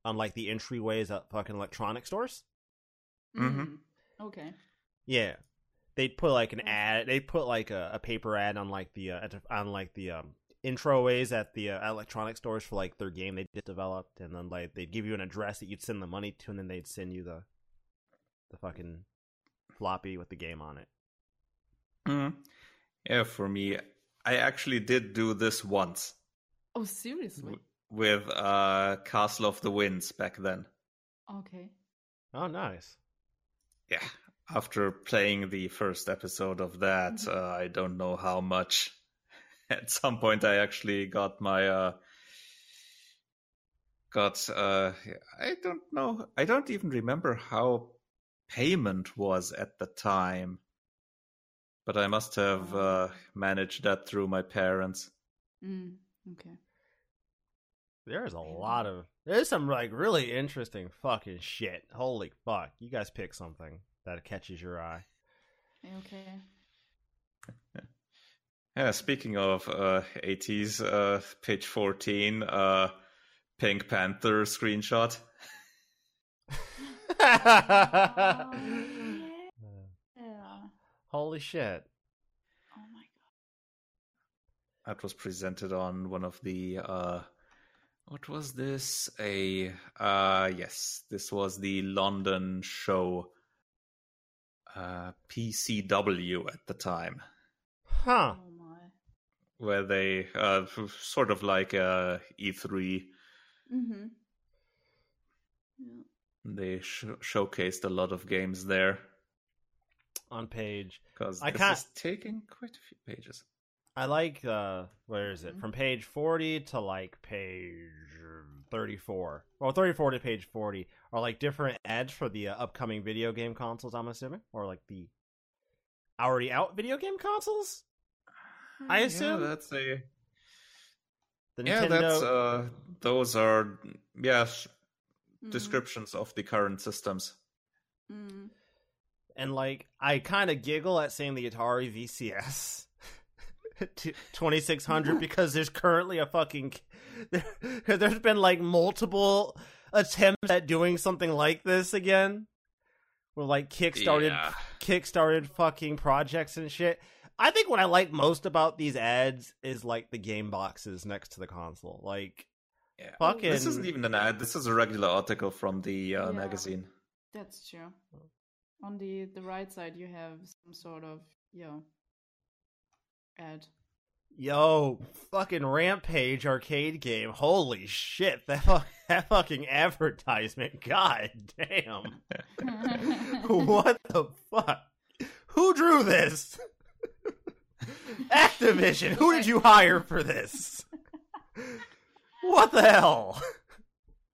on like the entryways at fucking electronic stores. Mhm. Okay. Yeah. They'd put like an ad. They'd put like a, a paper ad on like the uh, on like the um introways at the uh, electronic stores for like their game they just developed, and then like they'd give you an address that you'd send the money to, and then they'd send you the the fucking floppy with the game on it. Mhm. Yeah, for me, I actually did do this once Oh, seriously? w- with uh, Castle of the Winds back then. Okay. Oh, nice. Yeah, after playing the first episode of that, Mhm. uh, I don't know how much. At some point, I actually got my uh, got. Uh, I don't know. I don't even remember how payment was at the time, but I must have uh, managed that through my parents. Mm, okay. There's a lot of there's some like really interesting fucking shit. Holy fuck! You guys pick something that catches your eye. Okay. Yeah, speaking of uh, 80s, uh, page 14, uh, Pink Panther screenshot. Oh, yeah. Holy shit! Oh my god. That was presented on one of the. Uh, what was this? A. Uh, yes, this was the London show. Uh, PCW at the time, Huh? Oh my. where they uh, sort of like uh, E3 Mm-hmm. Yeah. They sh- showcased a lot of games there On page, because I this can't- is taking quite a few pages. I like uh, where is it? Mhm. From page forty to like page thirty-four. Well, thirty-four to page forty are like different ads for the uh, upcoming video game consoles. I'm assuming, or like the already out video game consoles. I Yeah, assume that's a the yeah. That's uh, those are yes Mm, descriptions of the current systems. mm. And like, I kind of giggle at saying the Atari VCS 2600 because there's currently a fucking. There, there's been like multiple attempts at doing something like this again. With like kickstarted, Yeah. kickstarted fucking projects and shit. I think what I like most about these ads is like the game boxes next to the console. Like, Yeah. Fucking- This isn't even an ad. This is a regular article from the uh, Yeah. magazine. That's true. On the the right side, you have some sort of yeah ad. Yo, fucking Rampage arcade game. Holy shit, that, fu- that fucking advertisement. God damn. what the fuck? Who drew this? Activision, who did you hire for this? What the hell?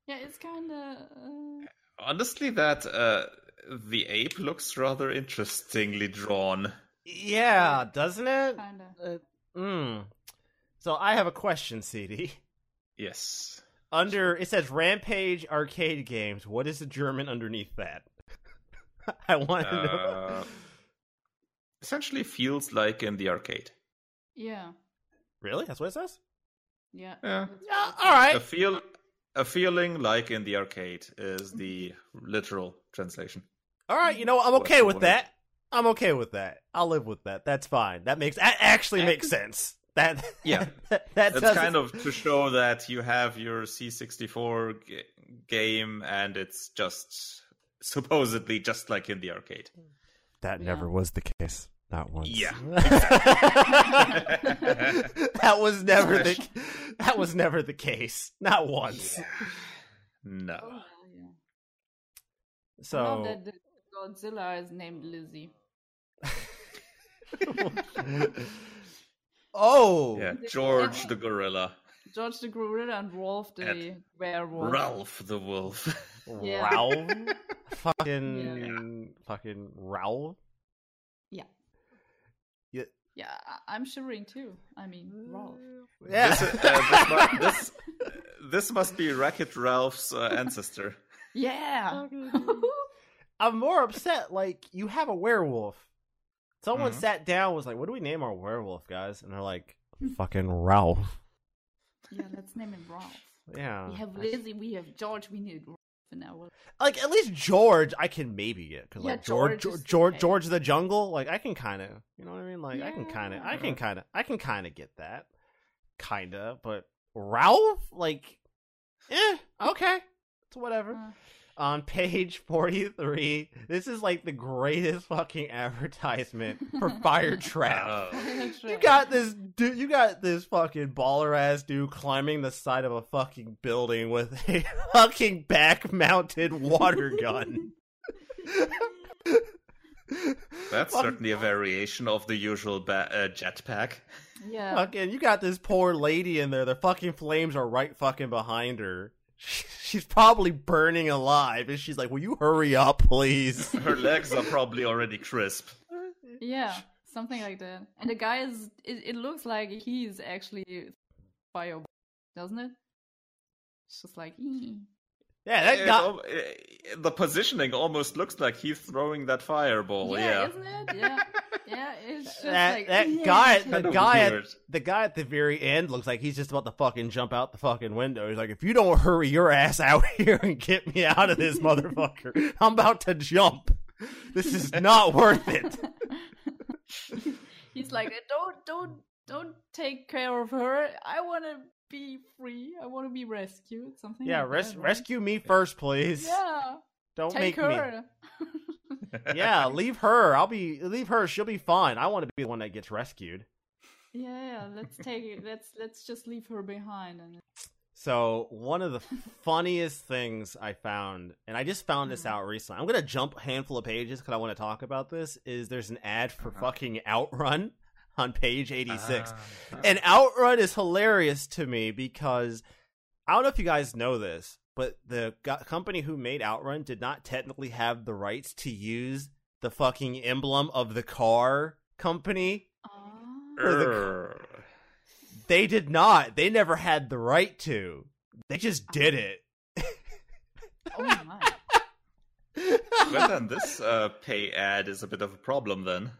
yeah, it's kind of. Uh, Honestly, that uh, the ape looks rather interestingly drawn. Yeah, doesn't it? kind of. Uh, mm. So I have a question, CD. Yes. Under it says Rampage arcade games. What is the German underneath that? I want to know. Uh, essentially feels like in the arcade. Yeah. Really? That's what it says? Yeah. Yeah. Yeah, all right. A feel a feeling like in the arcade is the literal translation. All right, you know? I'm okay you with wanted. that. I'm okay with that. I'll live with that. That's fine. That makes that actually makes sense. That Yeah. that, that That's does kind of to show that you have your C64 g- game and it's just supposedly just like in the arcade. that Yeah. never was the case. Not once. Yeah. that was never the that was never the case. Not once. No. Oh, yeah. So Godzilla is named Lizzie. Oh. Yeah, George the gorilla, George the Gorilla and Rolf the And werewolf. Ralph the wolf. Yeah. Ralph. fucking fucking Ralph. Yeah. Yeah. Yeah, I- I'm shivering too. I mean, Ralph. Yeah. This, uh, this, mu- this, this must be Wreck-It Ralph's uh, ancestor. Yeah. I'm more upset. Like you have a werewolf. Someone Mhm. sat down was like, "What do we name our werewolf, guys?" And they're like, "Fucking Ralph." yeah, let's name him Ralph. Yeah. We have Lizzie, we have George, we need Rolf in our like at least George, I can maybe get because Yeah, like George, George George, okay. George the Jungle. Like I can kind of, you know what I mean? Like I can kind of, I can kind of, I can kind of get that, kind of. But Ralph, like, eh, okay, it's whatever. Uh, on page 43 this is like the greatest fucking advertisement for fire trap Oh. you got this dude you got this fucking baller ass dude climbing the side of a fucking building with a fucking back mounted water gun That's Fuck- certainly a variation of the usual ba- uh, jetpack. Yeah. Fucking, you got this poor lady in there. The fucking flames are right fucking behind her. She's probably burning alive, and she's like, "Will you hurry up, please?" Her legs are probably already crisp. Yeah, something like that. And the guy is. It, it looks like he's actually bio doesn't it? It's just like. "Ee." Yeah, that It guy. eh, the positioning almost looks like he's throwing that fireball. yeah, Yeah. isn't it? Yeah, yeah. It's just That like that yeah. guy, the Kinda guy, at, the guy at the very end looks like he's just about to fucking jump out the fucking window. He's like, "If you don't hurry your ass out here and get me out of this motherfucker, I'm about to jump. This is not worth it." He's like, don't, don't, don't take care of her. I want to be free. I want to be rescued. Something. Yeah, like res- that, right? rescue me first, please. Yeah, Don't take make me. Yeah, leave her. I'll be leave her. She'll be fine. I want to be the one that gets rescued. Yeah, yeah, let's take it. Let's let's just leave her behind. And So one of the funniest things I found, and I just found this mm-hmm. out recently. I'm gonna jump a handful of pages because I want to talk about this. Is there's an ad for uh-huh. fucking Outrun on page 86, Ah. and Outrun is hilarious to me because I don't know if you guys know this, but the company who made Outrun did not technically have the rights to use the fucking emblem of the car company. Or the- Err. They did not. They never had the right to. They just did it. oh my. well, then this uh, pay ad is a bit of a problem then.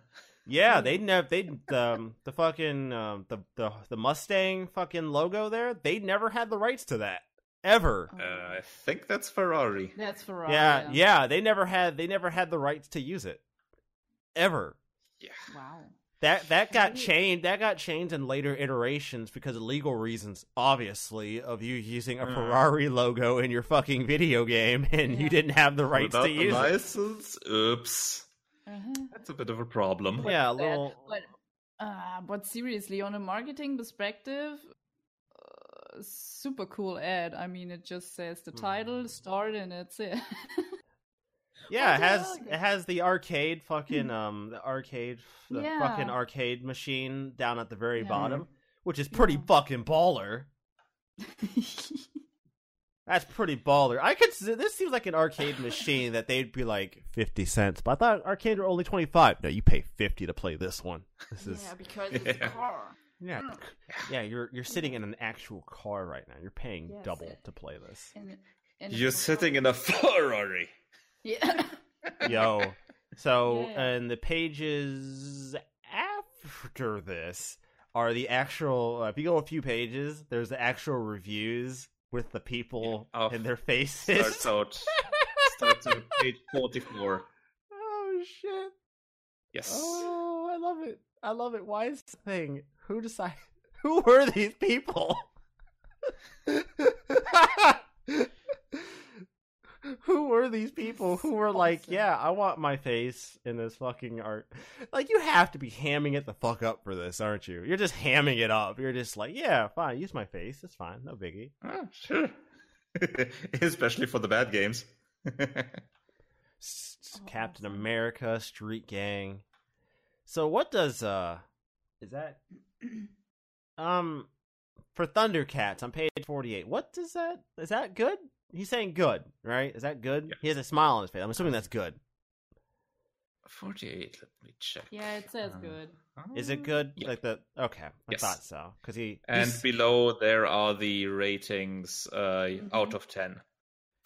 Yeah, they never they um the fucking um the the the Mustang fucking logo there. They never had the rights to that ever. Uh, I think that's Ferrari. That's Ferrari. yeah, yeah, they never had they never had the rights to use it ever. Yeah. Wow. That that got Really? changed. That got changed in later iterations because of legal reasons, obviously, of you using a Mm. Ferrari logo in your fucking video game, and you didn't have the rights Without to the use it. oops. Uh-huh. That's a bit of a problem. Yeah, a little. But, uh, but seriously, on a marketing perspective, uh, super cool ad. I mean, it just says the title, start, and that's it. Yeah, it has hell? it has the arcade fucking um the arcade the Yeah. fucking arcade machine down at the very Yeah. bottom, which is pretty Yeah. fucking baller. That's pretty baller. I could. This seems like an arcade machine that they'd be like fifty cents, but I thought arcade were only twenty five. No, you pay fifty to play this one. This is yeah, because it's a Yeah. car. yeah, yeah. You're you're sitting in an actual car right now. You're paying Yes. double to play this. And, and You're sitting in a Ferrari. Yeah. Yo. So, Yeah. and the pages after this are the actual. Uh, if you go a few pages, there's the actual reviews with the people Yeah. Oh, and their faces. Starts out. starts at page 44. oh shit! Yes. Oh, I love it. I love it. Why is this thing? Who decide? Who were these people? who were these people who were like, yeah, I want my face in this fucking art? Like, you have to be hamming it the fuck up for this, aren't you? You're just hamming it up. You're just like, yeah, fine, use my face. It's fine. No biggie. Ah, sure. Especially for the bad games. S- s- Oh, Captain awesome. America, Street Gang. So what does uh is that um for Thundercats on page 48. What does that is that good? He's saying good, right? Is that good? Yeah. He has a smile on his face. I'm assuming that's good. 48, let me check. yeah, it says Uh, good. Is it good? Yeah. Like the okay, I Yes. thought so cuz he And he's- below there are the ratings uh, Mhm. out of 10.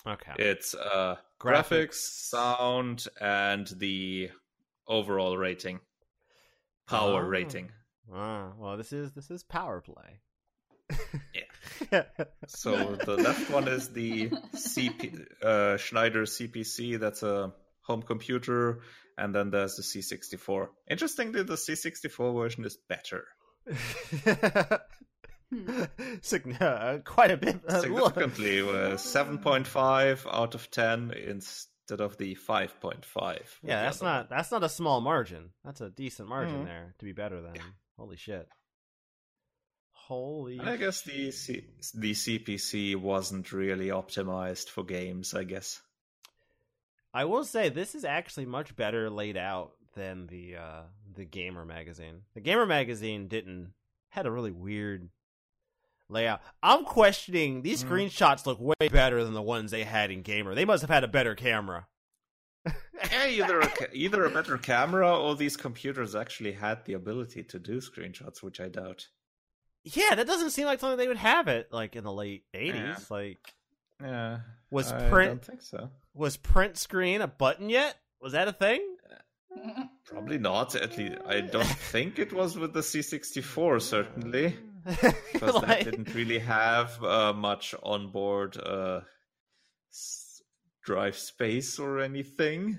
okay. It's uh, graphics, sound, and the overall rating. Power Oh. rating. Wow. well, this is this is power play. Yeah. So the left one is the CP, uh, Schneider CPC. That's a home computer, and then there's the C64. Interestingly, the C64 version is better, Sign- uh, quite a bit. uh, significantly. Uh, 7.5 out of 10 instead of the 5.5. Yeah, that's not that's not a small margin. That's a decent margin Mhm. there to be better than. Yeah. Holy shit. Holy. I guess the C- the CPC wasn't really optimized for games. I guess. I will say this is actually much better laid out than the uh, the Gamer magazine. The Gamer magazine didn't had a really weird layout. I'm questioning these Mm. screenshots look way better than the ones they had in Gamer. They must have had a better camera. Yeah, either a, either a better camera or these computers actually had the ability to do screenshots, which I doubt. Yeah, that doesn't seem like something they would have it like in the late 80s. Yeah. Like Yeah, was I print don't think so. was print screen a button yet? Was that a thing? Probably not. At least I don't think it was with the C64. Certainly, because Like- that didn't really have uh, much onboard uh, s- drive space or anything.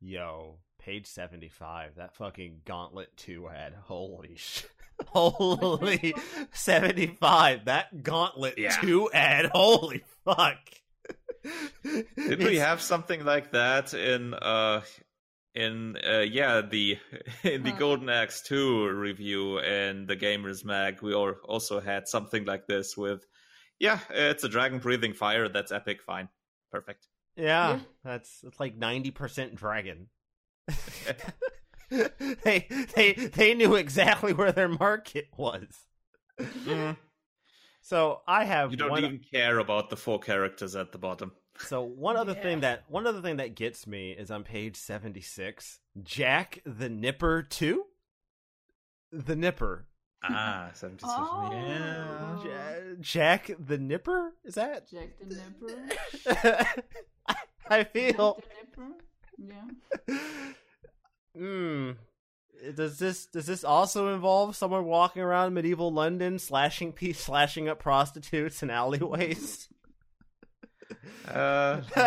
Yo, page 75. That fucking Gauntlet 2 ad. Holy sh. Holy 75. That Gauntlet Yeah. 2 ad. Holy fuck. Did we have something like that in uh in uh yeah the in the Huh. Golden Axe 2 review and the Gamers Mag we all, also had something like this with yeah it's a dragon breathing fire that's epic fine perfect Yeah, Yeah. that's it's like 90% dragon. they they they knew exactly where their market was. Mm, So I have you don't one, even care about the four characters at the bottom So one other thing that one other thing that gets me is on page seventy six. Jack the Nipper two. The Nipper. ah 76 Oh. yeah Ja- Jack the Nipper is that? Jack the Nipper. I feel. Jack the Nipper. Yeah. Hmm. Does this does this also involve someone walking around medieval London slashing pe- slashing up prostitutes in alleyways? uh, no.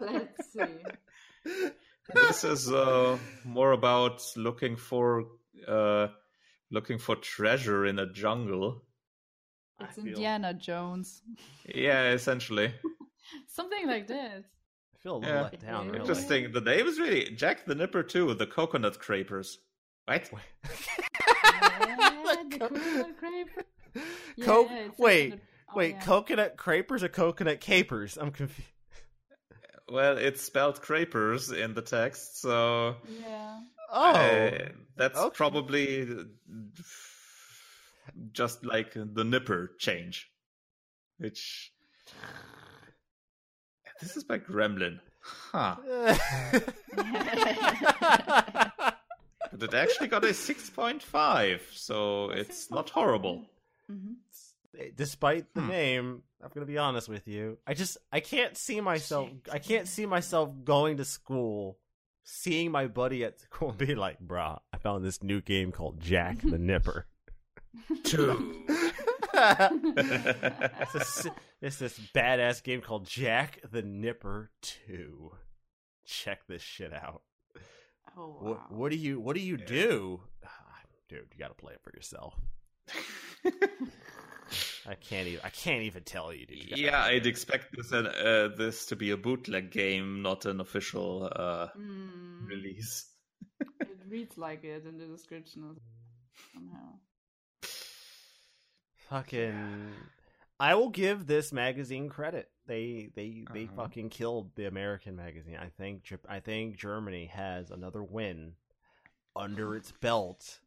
Let's see. this is uh, more about looking for uh, looking for treasure in a jungle. I It's feel- Indiana Jones. Yeah, essentially. Something like that. I feel a little Yeah. let down. Really. Interesting. The name is really Jack the Nipper too. The coconut crapers. Right? Yeah, the coconut crepe. Yeah, Co- it's wait, the- oh, wait, yeah. coconut crapers or coconut capers? I'm confused. Well, it's spelled crapers in the text, so Yeah. Oh, uh, that's okay. probably just like the Nipper change, which this is by Gremlin. Huh. But it actually got a 6.5, so it's not horrible. hmm Despite the Hmm. name, I'm gonna be honest with you. I just I can't see myself. I can't see myself going to school, seeing my buddy at school, and be like, "Bruh, I found this new game called Jack the Nipper." Two. it's, this, it's this badass game called Jack the Nipper Two. Check this shit out. Oh wow. What, what do you What do you do, Ah, dude? You got to play it for yourself. I can't even. I can't even tell you, dude. You yeah, I'd it. expect this uh, this to be a bootleg game, not an official uh, Mm, release. it reads like it in the description as- somehow. Fucking. I will give this magazine credit. They they they Uh-huh. fucking killed the American magazine. I think I think Germany has another win under its belt.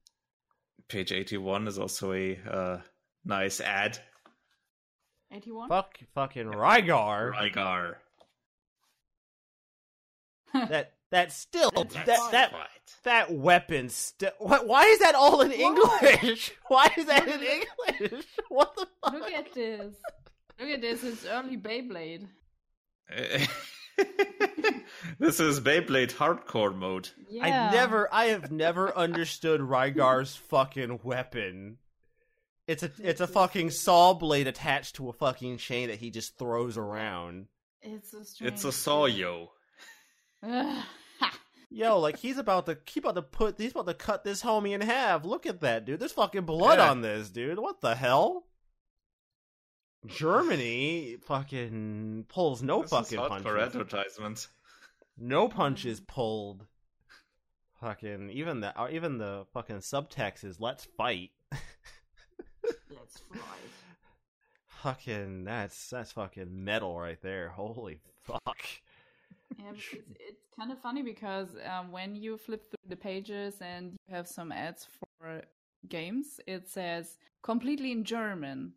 Page 81 is also a uh, nice ad. 81? Fuck fucking Rygar. Rygar. That that still That's that fine. that that weapon still. Why is that all in English? Why is that in English? What the fuck? Look at this. Look at this. It's early Beyblade. this is Beyblade hardcore mode. Yeah. I never, I have never understood Rygar's fucking weapon. It's a, it's a fucking saw blade attached to a fucking chain that he just throws around. It's a strange. It's a sawyo. Ugh. Ha. Yo, like he's about to, he about to put, he's about to cut this homie in half. Look at that, dude. There's fucking blood Yeah. on this, dude. What the hell? Germany fucking pulls no This is fucking hardcore punches. advertisement. No punches pulled. Fucking even the uh, even the fucking subtext is let's fight. Let's fight. Fucking that's that's fucking metal right there. Holy fuck. Yeah, it's, it's kind of funny because um, when you flip through the pages and you have some ads for games, it says completely in German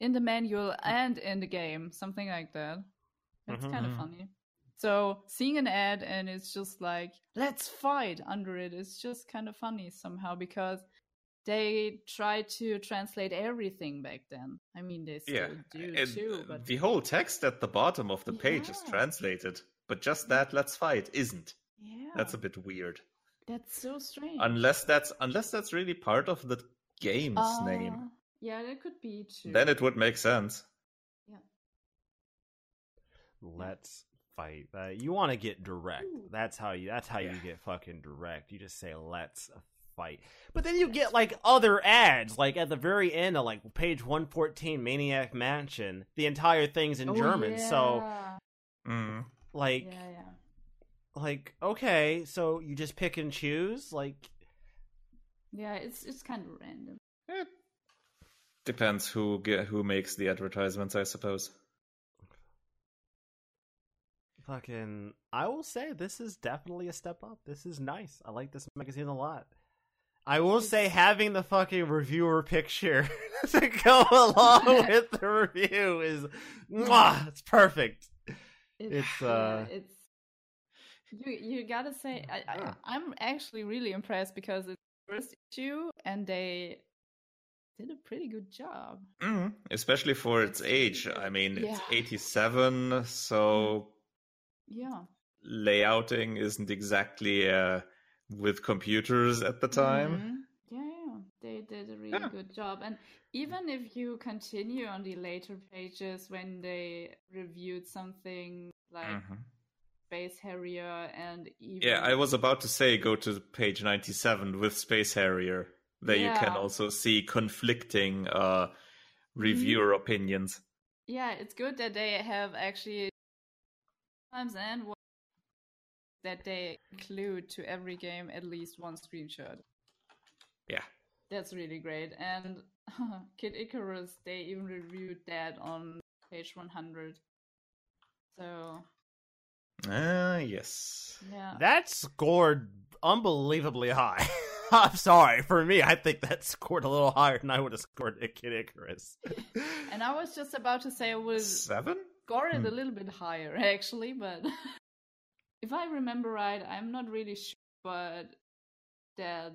in the manual and in the game, something like that. It's Mhm. kind of Mhm. funny. So seeing an ad and it's just like let's fight under it. it is just kind of funny somehow because they tried to translate everything back then. I mean, they still Yeah, do and too, but the whole text at the bottom of the page is translated, but just that "let's fight" isn't. yeah, That's a bit weird. that's so strange. Unless that's unless that's really part of the game's name, Uh, Yeah, that could be too. then it would make sense. Yeah. Let's fight. Uh, you want to get direct. Ooh. That's how you. That's how you get fucking direct. You just say let's fight. But then you get like other ads, like at the very end of like page one fourteen, Maniac Mansion. The entire thing's in Oh, German. So yeah. Mm. Like, yeah, yeah. like okay, so you just pick and choose. Like Yeah, it's it's kind of random. It depends who ge- who makes the advertisements, I suppose. fucking. I will say this is definitely a step up. This is nice. I like this magazine a lot. I will say having the fucking reviewer picture to go along with the review is, mwah, it's perfect. It's, yeah, uh, it's you you gotta say I, Yeah. I I'm actually really impressed because it's the first issue and they did a pretty good job. Mm. Especially for its It's age. good. I mean, it's Yeah. 87, so Yeah. layouting isn't exactly uh, with computers at the time. Mhm. Yeah, yeah, they did a really Yeah. good job. And even if you continue on the later pages when they reviewed something like Mhm. Space Harrier and even Yeah, I was about to say go to page 97 with Space Harrier. There you can also see conflicting uh, reviewer opinions. yeah, it's good that they have actually times and that they include to every game at least one screenshot. Yeah. That's really great. And Kid Icarus, they even reviewed that on page 100. So, Ah, yes. yeah. That scored unbelievably high. I'm sorry. For me, I think that scored a little higher than I would have scored at Kid Icarus. and I was just about to say I was Seven? Scored it Hmm. a little bit higher, actually, but if I remember right, I'm not really sure, but that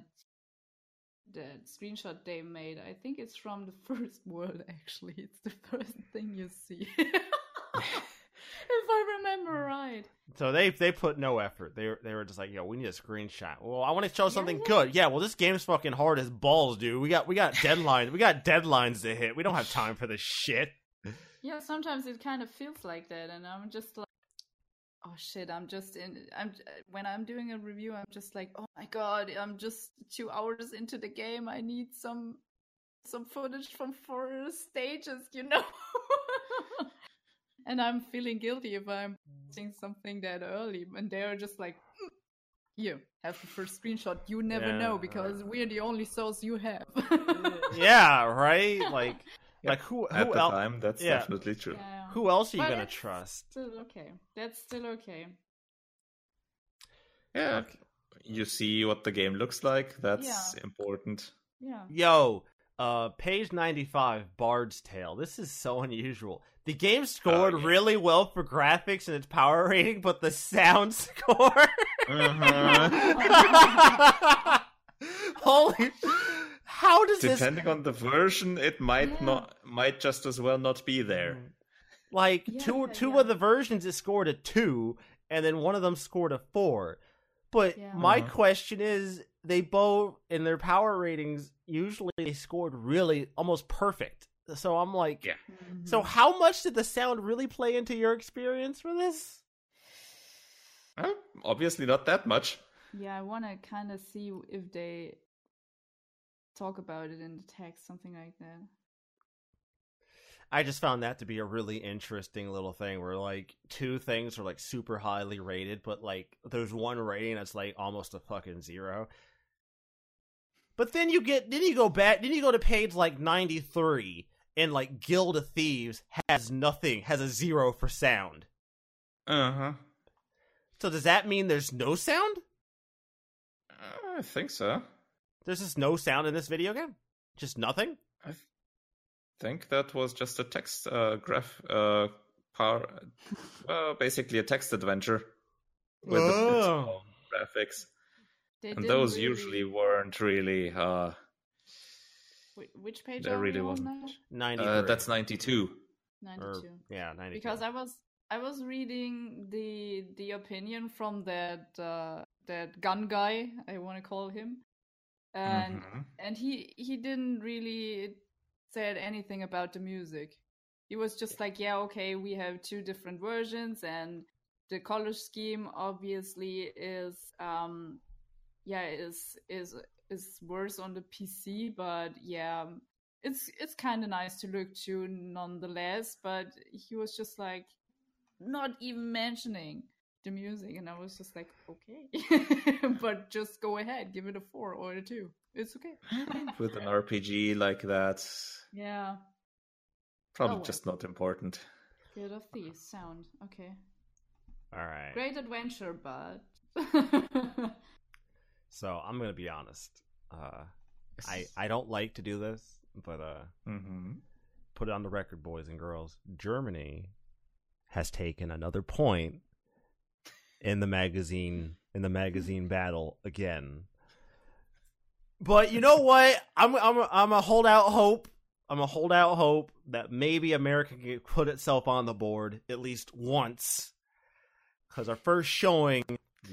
that screenshot they made, I think it's from the first world. Actually, it's the first thing you see. if I remember mm. right. So they they put no effort. They were- they were just like, yo, we need a screenshot. Well, I want to show something yeah. good. Yeah, well, this game's fucking hard as balls, dude. We got we got deadlines. we got deadlines to hit. We don't have time for this shit. Yeah, sometimes it kind of feels like that, and I'm just like, oh shit, I'm just in. I'm when I'm doing a review, I'm just like, oh my god, I'm just two hours into the game. I need some some footage from four stages, you know. and I'm feeling guilty if I'm seeing something that early, and they're just like. "Mm, You have the first screenshot. You never know Yeah. because we're the only source you have. yeah, right. Like Yeah, like who At the else time, that's yeah. definitely true. Yeah. who else are you But gonna it's trust? Still okay. That's still okay. Yeah. You see what the game looks like. That's Yeah. important. Yeah. Yo, uh, page 95, Bard's Tale. This is so unusual. The game scored Oh, yeah. really well for graphics and its power rating, but the sound score. Uh-huh. Holy. How does this. Depending on the version, it might Yeah. not might just as well not be there. Like, Yeah, two, two yeah. of the versions it scored a 2, and then one of them scored a 4. But Yeah. my Uh-huh. question is, they both, in their power ratings, usually they scored really almost perfect. So I'm like, Yeah. So Mhm. how much did the sound really play into your experience for this? Well, obviously not that much. yeah, I want to kind of see if they talk about it in the text, something like that. I just found that to be a really interesting little thing where like two things are like super highly rated, but like there's one rating that's like almost a fucking zero. But then you get then you go back then you go to page like ninety three and like Guild of Thieves has nothing, has a zero for sound. Uh huh. So does that mean there's no sound? I think so. There's just no sound in this video game? Just nothing? I th- think that was just a text uh, graph, uh, par, uh, basically a text adventure with a bit Oh. of graphics, They and those really- usually weren't really. Uh, Whi- Which page there are really we on wasn't. now? 90. uh, that's ninety-two. Or, 92. yeah, 92. because I was I was reading the the opinion from that uh, that gun guy I want to call him, and Mhm. and he he didn't really said anything about the music. He was just like, yeah, okay, we have two different versions, and the color scheme obviously is um yeah is is is worse on the PC, but yeah. It's it's kind of nice to look to nonetheless, but he was just like, not even mentioning the music and i was just like okay but just go ahead give it a four or a two it's okay With an RPG like that, yeah probably Oh, well. just not important. Guild of Thieves sound okay All right. great adventure but So I'm going to be honest. Uh, I, I don't like to do this, but uh, mm-hmm. put it on the record, boys and girls. Germany has taken another point in the magazine in the magazine battle again. But you know what? I'm I'm I'm a hold out hope. I'm a hold out hope that maybe America can put itself on the board at least once. Because our first showing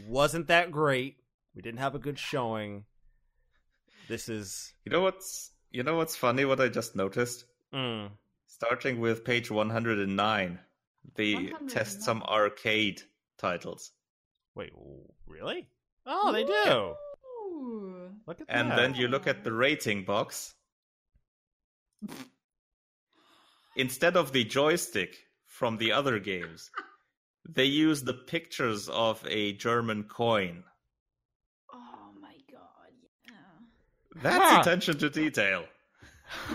wasn't that great. We didn't have a good showing. This is You know what's you know what's funny? What I just noticed. mm, Starting with page 109, they test some arcade titles. Wait, really? Oh, they do. Ooh. Look at that. And that. then you look at the rating box. Instead of the joystick from the other games, they use the pictures of a German coin. oh my god yeah That's Huh. attention to detail.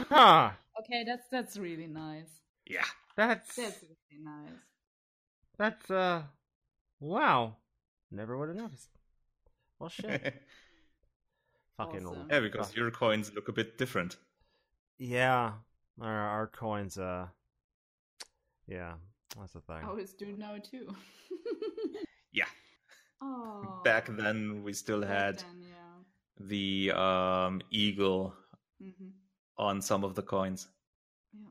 Huh. okay that's that's really nice Yeah. That's that's really nice that's uh wow. Never would have noticed. Well shit. Fucking Awesome. yeah, because your coins look a bit different. Yeah. Our our coins uh Yeah, that's the thing. i always do now too Yeah. oh Back then, we still back had then, yeah the um, eagle hmm on some of the coins. yeah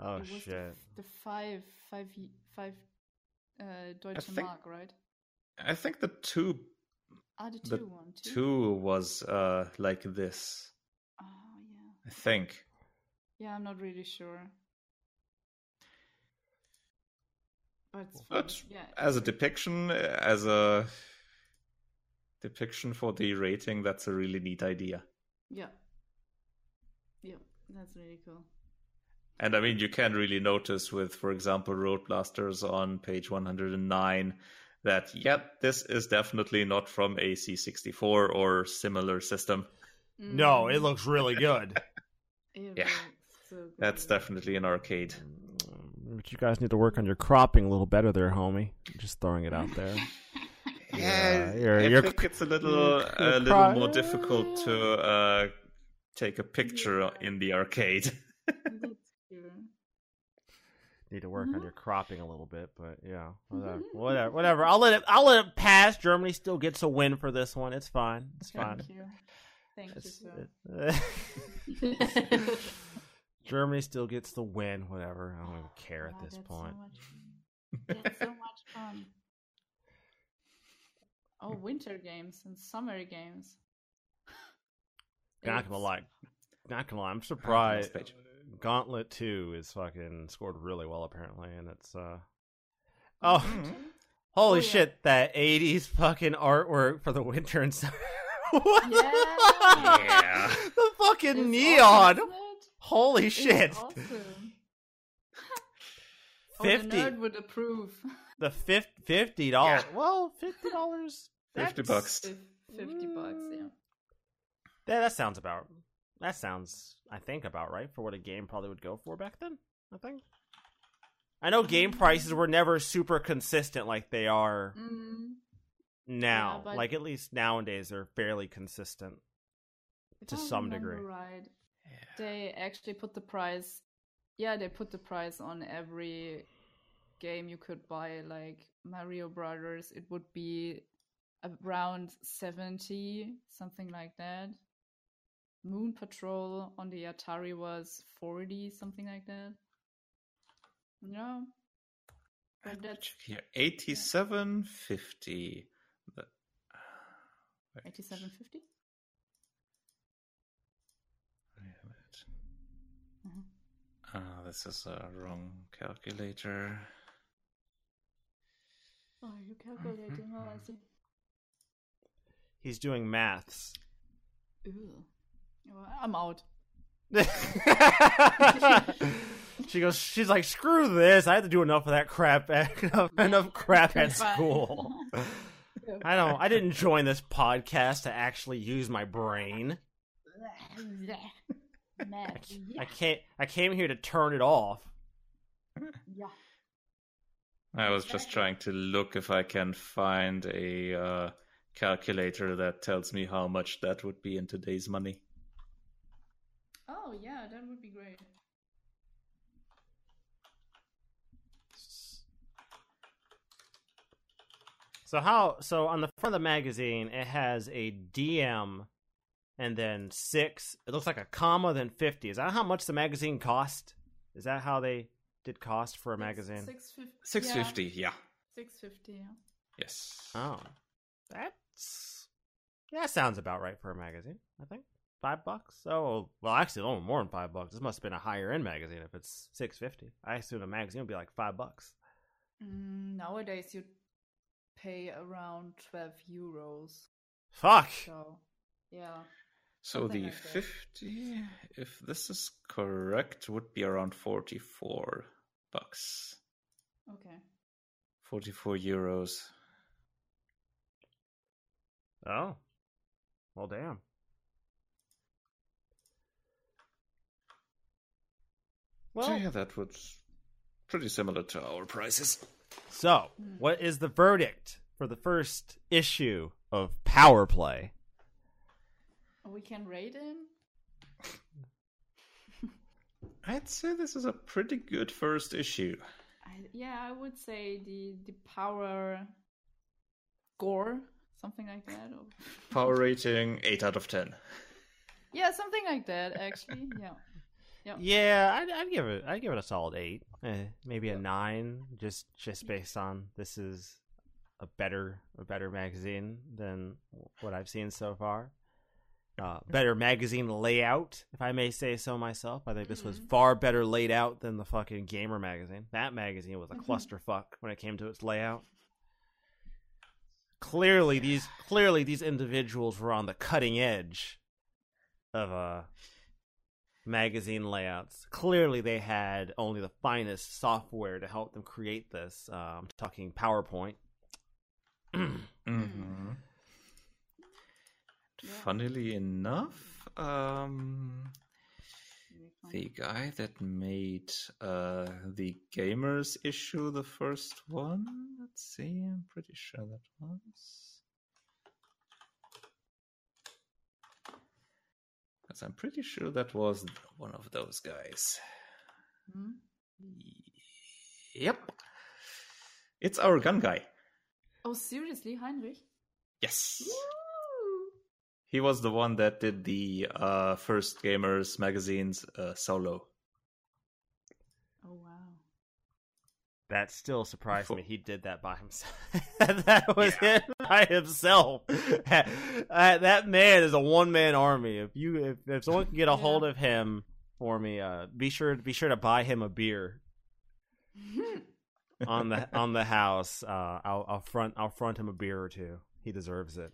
oh it was the- shit. The, five, five, five, uh, Deutsche think- Mark, right? I think the two Ah, the the two one, too. two was uh, like this. Oh, yeah. I think. Yeah, I'm not really sure. But it's. But yeah, as a depiction, uh, as a depiction for the rating, that's a really neat idea. yeah, yeah, that's really cool. And I mean, you can really notice with, for example, Road Blasters on page 109 that, yep, this is definitely not from a C64 or similar system. No, it Mhm. looks really good. It Yeah. so good. That's definitely an arcade. but you guys need to work on your cropping a little better there, homie. Just throwing it out there. Yeah, you're- I you're- think it's a little a little cry- more difficult to uh, take a picture in the arcade. That's. Need to work on Mhm. your cropping a little bit, but yeah, whatever, whatever, whatever. I'll let it. I'll let it pass. Germany still gets a win for this one. It's fine. It's fine. Thank you. Thank It's- you, it- Germany still gets the win. Whatever. I don't even care at this point. So much fun. So much fun. Oh, winter games and summer games. Not gonna lie. Not gonna lie. I'm surprised. Page. Gauntlet Two is fucking scored really well apparently, and it's uh. Oh, Mhm. holy yeah. shit! That '80s fucking artwork for the winter and summer. what the Yeah. fuck? Yeah. The fucking It's neon. awesome. Holy It's shit! awesome. Oh, Fifty. the nerd would approve. The fif- fifty dollars. Yeah. Well, fifty dollars. 50 bucks. Fifty bucks, yeah. Yeah, that sounds about. That sounds, I think, about right for what a game probably would go for back then. I think. I know game Mm. prices were never super consistent like they are Mm, now. Yeah, but- Like at least nowadays, they're fairly consistent. if To I some degree. right, they actually put the price. Yeah, they put the price on every game you could buy. Like Mario Brothers, it would be around seventy, something like that. Moon Patrol on the Atari was forty, something like that. Yeah, but that's Check here, eighty-seven fifty. The- wait, eighty-seven fifty. I have it. Mhm. Ah, this is a wrong calculator. Oh, you calculating? Oh, I see. He's doing maths. Ew. Well, I'm out. she goes. She's like, screw this. I had to do enough of that crap. Enough, enough crap at school. I don't. I didn't join this podcast to actually use my brain. Math. I can't. I came here to turn it off. Yeah. I was just trying to look if I can find a uh, calculator that tells me how much that would be in today's money. Oh, yeah, that would be great. So how? So on the front of the magazine, it has a DM, and then six. It looks like a comma, then fifty. Is that how much the magazine cost? Is that how they did cost for a magazine? Six fifty. Six fifty, yeah. Six fifty. Yeah. Yes. Oh, that's that sounds about right for a magazine. I think five bucks. Oh, well, actually, a little more than five bucks. This must have been a higher end magazine if it's six fifty. I assume a magazine would be like five bucks. Mm, nowadays, you'd pay around twelve euros. Fuck. So, yeah. So Something the like that. 50, if this is correct, would be around 44 bucks. Okay. 44 euros. Oh, well, damn. So Well, yeah, that was pretty similar to our prices. so what is the verdict for the first issue of Power Play? We can rate him. I'd say this is a pretty good first issue. I, yeah, I would say the the power gore, something like that. Or... Power rating 8 out of 10. Yeah, something like that. Actually, yeah. Yeah. Yeah, I'd, I'd give it. I'd give it a solid eight, eh, maybe a nine, just just based on this is a better a better magazine than what I've seen so far. Uh, better magazine layout, if I may say so myself. I think this was Mhm. far better laid out than the fucking Gamer magazine. That magazine was a clusterfuck when it came to its layout. Clearly, these clearly these individuals were on the cutting edge of uh magazine layouts. Clearly, they had only the finest software to help them create this. I'm talking PowerPoint. Mm-hmm. Yeah. Funnily enough, um, the guy that made uh, the gamers issue, the first one, let's see, I'm pretty sure that was. Because I'm pretty sure that was one of those guys. Hmm? Yep. It's our gun guy. Oh, seriously, Heinrich? Yes. Woo! He was the one that did the uh, first Gamers magazine's uh, solo. Oh wow. That still surprised me. He did that by himself. that was him by himself. Uh, that man is a one man army. If you if, if someone can get a Yeah. hold of him for me, uh, be sure be sure to buy him a beer on the on the house. Uh, I'll I'll front I'll front him a beer or two. He deserves it.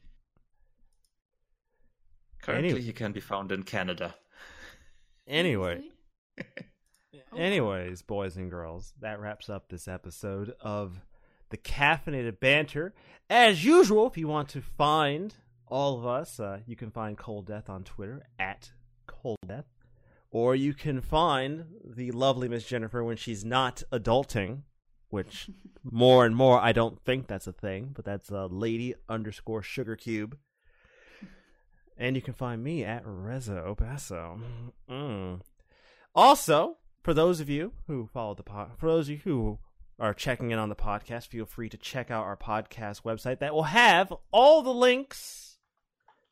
Currently, Anyway. he can be found in Canada. Anyway, Seriously? Wow. Anyways, boys and girls, that wraps up this episode of the Caffeinated Banter. As usual, if you want to find all of us, uh, you can find Cold Death on Twitter at cold death. Or you can find the lovely Miss Jennifer when she's not adulting, which more and more I don't think that's a thing, but that's a lady underscore sugar cube. And you can find me at Reza Opaso. Mm. Also, for those of you who follow the pod, for those of you who are checking in on the podcast, feel free to check out our podcast website that will have all the links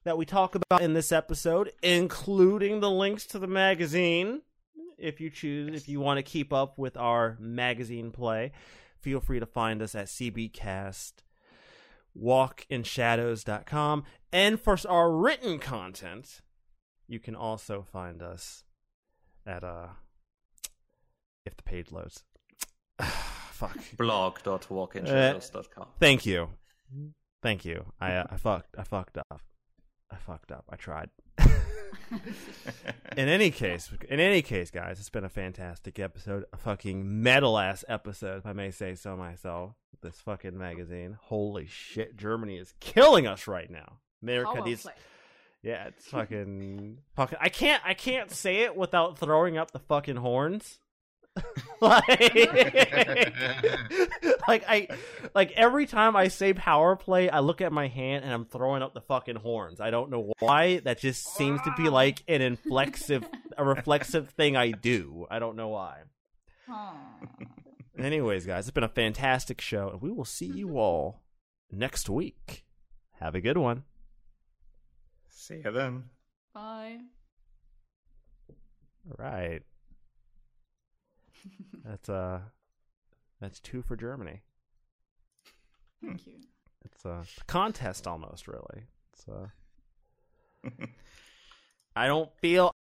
that we talk about in this episode, including the links to the magazine. If you choose, if you want to keep up with our magazine play, feel free to find us at CBcast walkinshadows.com. And for our written content, you can also find us at uh if the page loads. Fuck. blog.walkinshadows.com. Thank you. Thank you. I uh, I fucked I fucked up. I fucked up. I tried. in any case, in any case, guys, it's been a fantastic episode. A fucking metal ass episode, if I may say so myself. This fucking magazine. Holy shit, Germany is killing us right now. America Power needs. Yeah, it's fucking fucking I can't I can't say it without throwing up the fucking horns. like, like I like every time I say power play, I look at my hand and I'm throwing up the fucking horns. I don't know why. That just seems to be like an inflexive a reflexive thing I do. I don't know why. Anyways, guys, it's been a fantastic show, and we will see you mm-hmm. all next week. Have a good one. See you then. Bye. All right. That's uh that's two for Germany. Thank you. It's a contest almost really. It's uh I don't feel